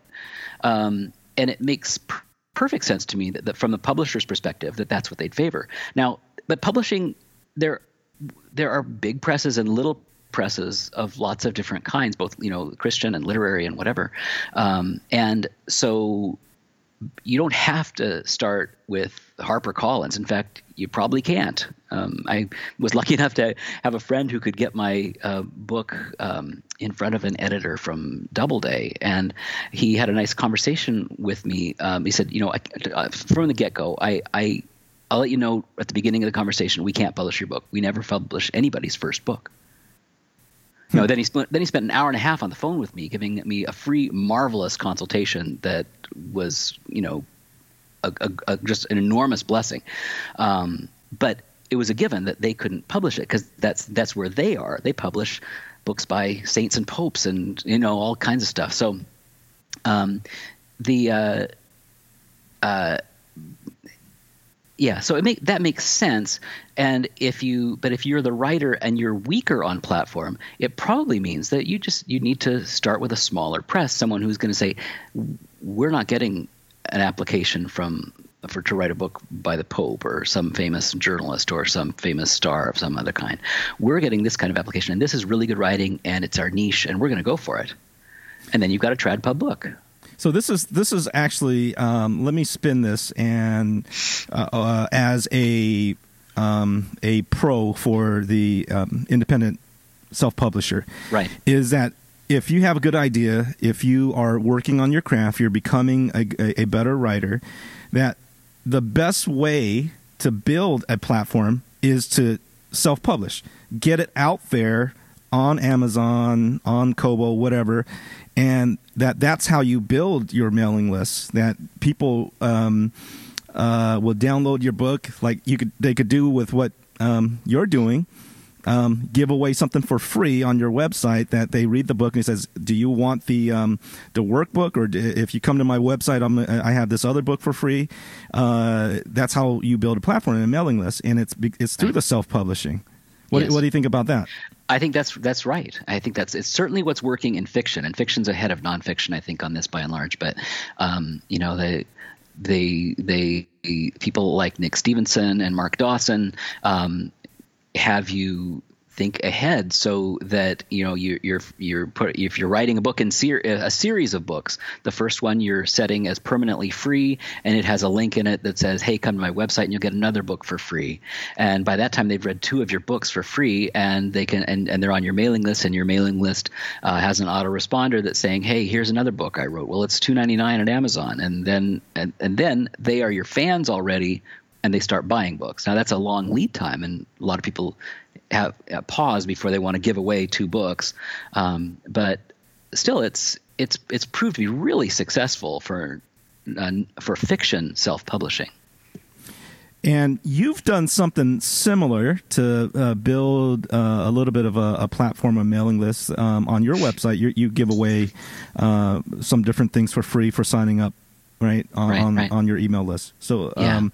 Um, and it makes pr- perfect sense to me that, that from the publisher's perspective that that's what they'd favor. Now but publishing there there are big presses and little presses of lots of different kinds both you know christian and literary and whatever. Um, and so you don't have to start with Harper Collins. In fact, you probably can't. Um, I was lucky [LAUGHS] enough to have a friend who could get my uh, book um, in front of an editor from Doubleday, and he had a nice conversation with me. Um, he said, "You know, I, uh, from the get-go, I." I I'll let you know at the beginning of the conversation. We can't publish your book. We never publish anybody's first book. No, then he spent then he spent an hour and a half on the phone with me, giving me a free, marvelous consultation that was, you know, a, a, a, just an enormous blessing. Um, but it was a given that they couldn't publish it because that's that's where they are. They publish books by saints and popes and you know all kinds of stuff. So um, the uh, uh, yeah, so it make that makes sense. And if you, but if you're the writer and you're weaker on platform, it probably means that you just you need to start with a smaller press, someone who's going to say, "We're not getting an application from for to write a book by the Pope or some famous journalist or some famous star of some other kind. We're getting this kind of application, and this is really good writing, and it's our niche, and we're going to go for it. And then you've got a trad pub book. So this is this is actually um, let me spin this and uh, uh, as a um, a pro for the um, independent self publisher Right. is that if you have a good idea, if you are working on your craft, you're becoming a, a, a better writer, that the best way to build a platform is to self publish, get it out there on Amazon, on Kobo, whatever, and that that's how you build your mailing list. That people um, uh, will download your book, like you could they could do with what um, you're doing um, give away something for free on your website that they read the book and it says, "Do you want the um, the workbook, or if you come to my website, I'm, I have this other book for free." Uh, that's how you build a platform and a mailing list, and it's it's through the self publishing. What, yes. what do you think about that? I think that's that's right. I think that's it's certainly what's working in fiction, and fiction's ahead of nonfiction. I think on this by and large, but um, you know the they they people like Nick Stephenson and Mark Dawson um, have you think ahead so that you know you, you're you're put if you're writing a book in ser- a series of books the first one you're setting as permanently free and it has a link in it that says hey come to my website and you'll get another book for free. And by that time they've read two of your books for free and they can and, and they're on your mailing list and your mailing list uh, has an autoresponder that's saying hey here's another book i wrote. Well it's 2.99 at amazon and then and, and then they are your fans already and they start buying books. Now that's a long lead time, and a lot of people have, have pause before they want to give away two books. Um, but still, it's it's it's proved to be really successful for uh, for fiction self publishing. And you've done something similar to uh, build uh, a little bit of a, a platform, a mailing list um, on your website. You, you give away uh, some different things for free for signing up right on right, on, right. on, your email list. So, yeah. um,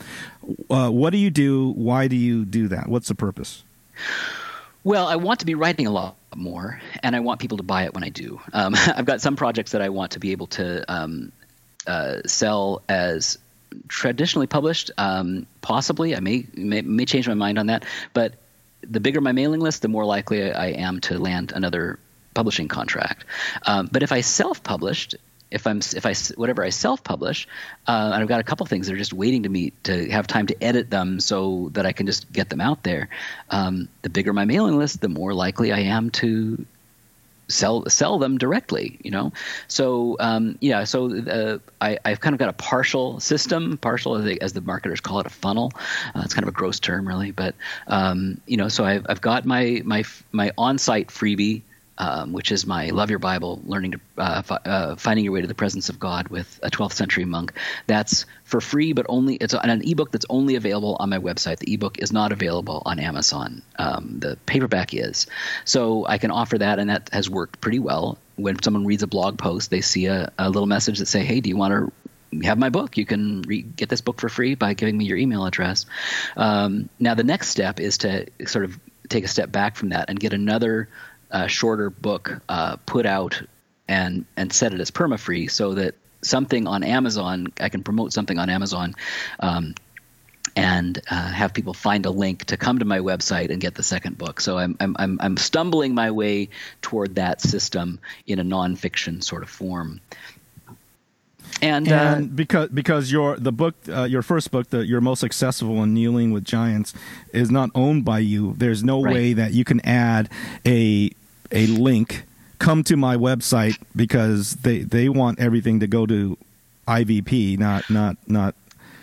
uh, what do you do? Why do you do that? What's the purpose? Well, I want to be writing a lot more, and I want people to buy it when I do. Um, [LAUGHS] I've got some projects that I want to be able to um, uh, sell as traditionally published. Um, possibly, I may, may, may change my mind on that. But the bigger my mailing list, the more likely I am to land another publishing contract. Um, but if I self-published, if I'm if I whatever I self-publish, uh, and I've got a couple things that are just waiting to meet to have time to edit them so that I can just get them out there. Um, the bigger my mailing list, the more likely I am to sell sell them directly you know so um, yeah so uh, I, have kind of got a partial system partial as, as the marketers call it a funnel uh, it's kind of a gross term really but um, you know so I've, I've got my my my on-site freebie um, which is my Love Your Bible, learning to uh, uh, finding your way to the presence of God with a 12th century monk. That's for free, but only it's an ebook that's only available on my website. The ebook is not available on Amazon. Um, the paperback is, so I can offer that, and that has worked pretty well. When someone reads a blog post, they see a, a little message that say, "Hey, do you want to have my book. You can re- get this book for free by giving me your email address. Um, now, the next step is to sort of take a step back from that and get another uh, shorter book uh, put out and and set it as perma-free so that something on Amazon, I can promote something on Amazon. Um, and uh, have people find a link to come to my website and get the second book. So I'm, I'm, I'm stumbling my way toward that system in a nonfiction sort of form. And, uh, and uh, because because your the book uh, your first book the your most successful one kneeling with giants is not owned by you there's no right. way that you can add a a link, come to my website because they they want everything to go to IVP, not not not.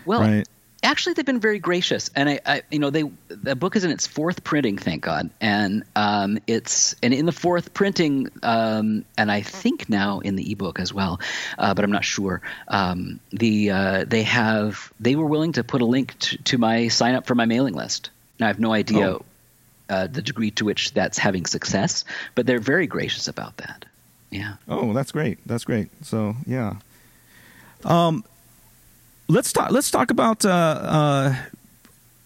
Well, right? actually, they've been very gracious, and I, I, you know, they the book is in its fourth printing, thank God, and um, it's and in the fourth printing, um, and I think now in the ebook as well, uh, but I'm not sure. Um, the uh, they have they were willing to put a link to, to my sign up for my mailing list. Now I have no idea oh uh, the degree to which that's having success, but they're very gracious about that. Yeah. Oh, that's great. That's great. So yeah. Um, let's talk. Let's talk about uh, uh,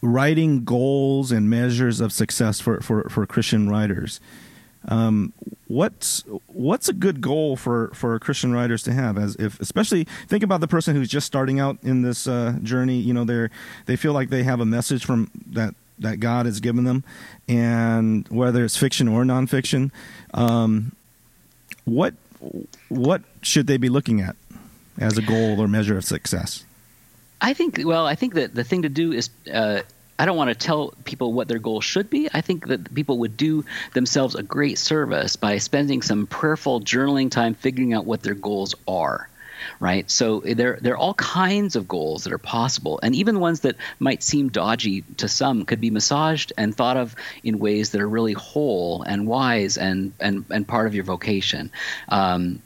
writing goals and measures of success for for, for Christian writers. Um, what's what's a good goal for, for Christian writers to have? As if, especially, think about the person who's just starting out in this uh, journey. You know, they're they feel like they have a message from that that God has given them, and whether it's fiction or nonfiction, um, what what should they be looking at as a goal or measure of success? I think well, I think that the thing to do is uh, I don't want to tell people what their goals should be. I think that people would do themselves a great service by spending some prayerful journaling time figuring out what their goals are right? So there, there are all kinds of goals that are possible, and even ones that might seem dodgy to some could be massaged and thought of in ways that are really whole and wise and and and part of your vocation. Um,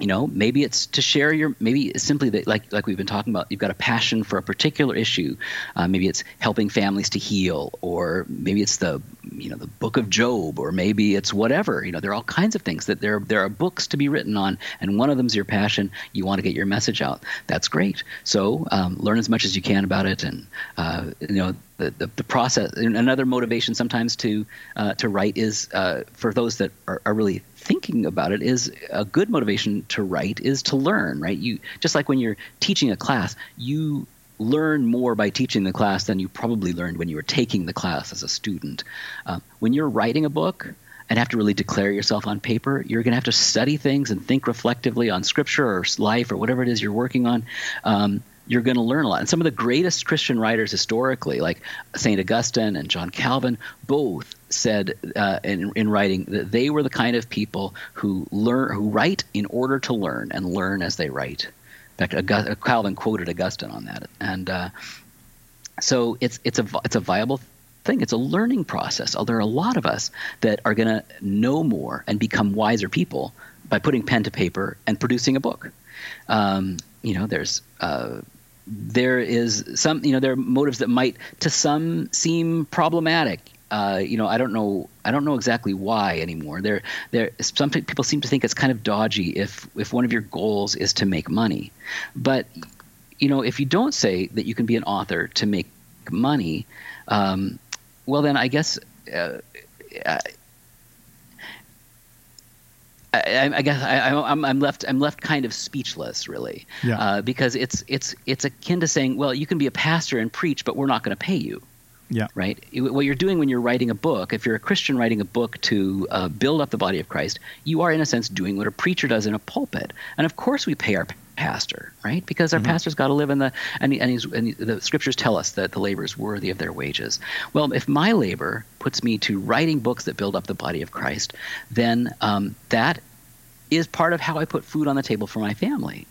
you know maybe it's to share your maybe simply that like like we've been talking about you've got a passion for a particular issue. Uh, maybe it's helping families to heal or maybe it's the you know the book of job or maybe it's whatever. You know there are all kinds of things that there there are books to be written on and one of them is your passion. You want to get your message out. That's great. So um, learn as much as you can about it and uh, you know the, the, the, process another motivation sometimes to uh, to write is uh, for those that are, are really thinking about it is a good motivation to write is to learn right you just like when you're teaching a class you learn more by teaching the class than you probably learned when you were taking the class as a student uh, when you're writing a book and have to really declare yourself on paper you're going to have to study things and think reflectively on scripture or life or whatever it is you're working on um, you're going to learn a lot. And some of the greatest Christian writers historically, like St. Augustine and John Calvin, both said uh, in, in writing that they were the kind of people who learn, who write in order to learn and learn as they write. In fact, August, Calvin quoted Augustine on that, and uh, so it's it's a it's a viable thing. It's a learning process. There are a lot of us that are going to know more and become wiser people by putting pen to paper and producing a book. Um, you know, there's uh, there is some you know there are motives that might to some seem problematic uh, you know, I don't know. I don't know exactly why anymore. There, there. Some people seem to think it's kind of dodgy if if one of your goals is to make money, but you know, if you don't say that you can be an author to make money, um, well, then I guess uh, I, I guess I, am left. I'm left kind of speechless, really, yeah. uh, because it's it's it's akin to saying, well, you can be a pastor and preach, but we're not going to pay you. Yeah. Right. What you're doing when you're writing a book, if you're a Christian writing a book to uh, build up the body of Christ, you are in a sense doing what a preacher does in a pulpit. And of course, we pay our pastor, right? Because our mm-hmm. pastor's got to live in the and, and, he's, and the scriptures tell us that the labor is worthy of their wages. Well, if my labor puts me to writing books that build up the body of Christ, then um, that is part of how I put food on the table for my family.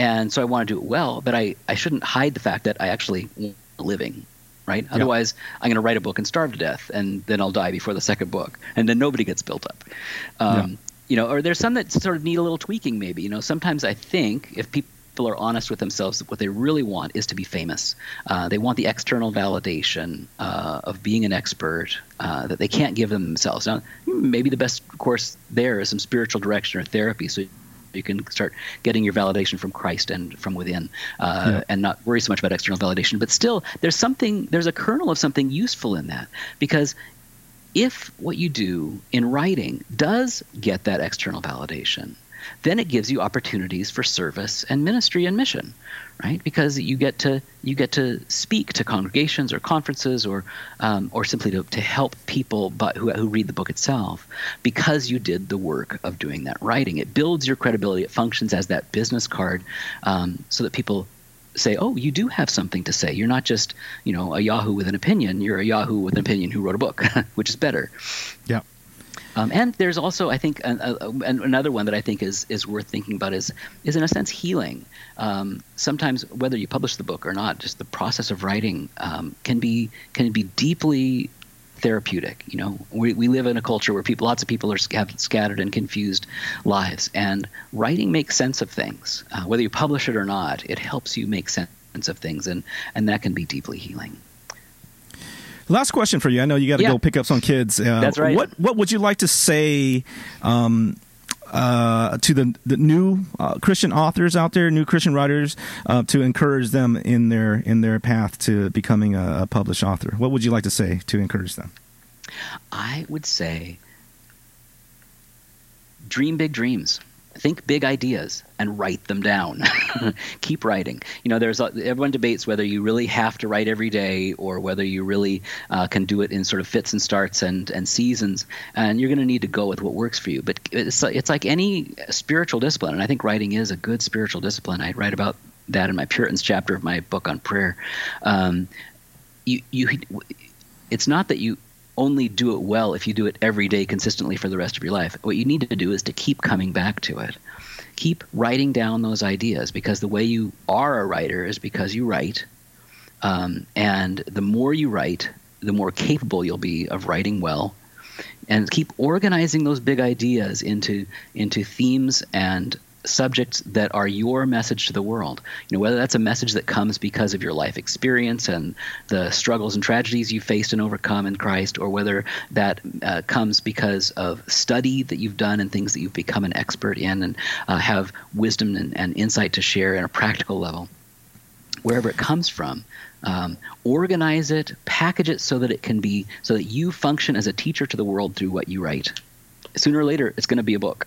And so I want to do it well, but I, I shouldn't hide the fact that I actually want a living right? Yep. Otherwise, I'm going to write a book and starve to death, and then I'll die before the second book, and then nobody gets built up. Um, You know, or there's some that sort of need a little tweaking, maybe. You know, sometimes I think if people are honest with themselves, what they really want is to be famous. Uh, they want the external validation uh, of being an expert uh, that they can't give them themselves. Now, maybe the best course there is some spiritual direction or therapy, so you can start getting your validation from Christ and from within, uh, yeah. and not worry so much about external validation. But still, there's something, there's a kernel of something useful in that because if what you do in writing does get that external validation, then it gives you opportunities for service and ministry and mission, right? Because you get to you get to speak to congregations or conferences or um, or simply to, to help people but who, who read the book itself because you did the work of doing that writing. It builds your credibility. It functions as that business card um, so that people say, "Oh, you do have something to say. You're not just, you know, a Yahoo with an opinion. You're a Yahoo with an opinion who wrote a book, [LAUGHS] which is better." Yeah. Um, and there's also, I think, a, a, another one that I think is is worth thinking about is is in a sense healing. Um, sometimes, whether you publish the book or not, just the process of writing um, can be can be deeply therapeutic. You know, we, we live in a culture where people, lots of people are have scattered and confused lives, and writing makes sense of things. Uh, whether you publish it or not, it helps you make sense of things, and and that can be deeply healing. Last question for you. I know you got to yeah. go pick up some kids. Uh, That's right. What What would you like to say um, uh, to the the new uh, Christian authors out there, new Christian writers, uh, to encourage them in their in their path to becoming a, a published author? What would you like to say to encourage them? I would say, dream big dreams think big ideas and write them down. [LAUGHS] Keep writing. You know, there's everyone debates whether you really have to write every day or whether you really uh, can do it in sort of fits and starts and and seasons. And you're going to need to go with what works for you. But it's it's like any spiritual discipline, and I think writing is a good spiritual discipline. I write about that in my Puritans chapter of my book on prayer. Um, you you it's not that you only do it well if you do it every day consistently for the rest of your life. What you need to do is to keep coming back to it. Keep writing down those ideas because the way you are a writer is because you write. Um, and the more you write, the more capable you'll be of writing well. And keep organizing those big ideas into into themes and subjects that are your message to the world. You know, whether that's a message that comes because of your life experience and the struggles and tragedies you faced and overcome in Christ, or whether that uh, comes because of study that you've done and things that you've become an expert in and uh, have wisdom and, and insight to share at a practical level. Wherever it comes from, um, organize it, package it so that it can be so that you function as a teacher to the world through what you write. Sooner or later, it's going to be a book.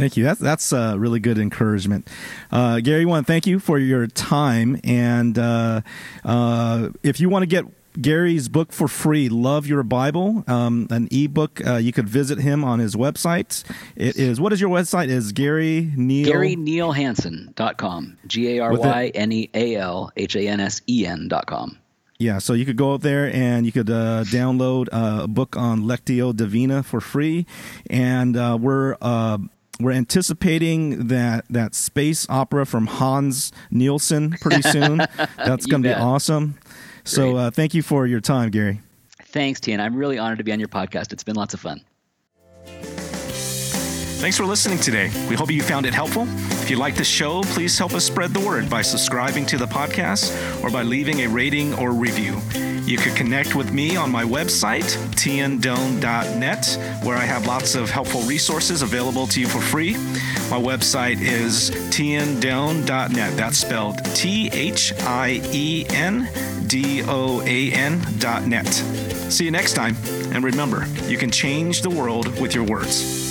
Thank you. That's that's uh, really good encouragement, uh, Gary. Want to thank you for your time, and uh, uh, if you want to get Gary's book for free, Love Your Bible, um, an ebook. Uh, you could visit him on his website. It is, what is your website? Is Gary Neal? GaryNealHansen.com. G A R Y N E A L H A N S E N.com. Yeah, so you could go out there and you could uh, download uh, a book on Lectio Divina for free. And uh, we're uh, we're anticipating that that space opera from Hans Nielsen pretty soon. [LAUGHS] That's going to be awesome. So uh, thank you for your time, Gary. Thanks, Tian. I'm really honored to be on your podcast. It's been lots of fun. Thanks for listening today. We hope you found it helpful. If you like the show, please help us spread the word by subscribing to the podcast or by leaving a rating or review. You could connect with me on my website, thiendoan.net, where I have lots of helpful resources available to you for free. My website is thiendoan.net. That's spelled T H I E N D O A N.net. See you next time, and remember, you can change the world with your words.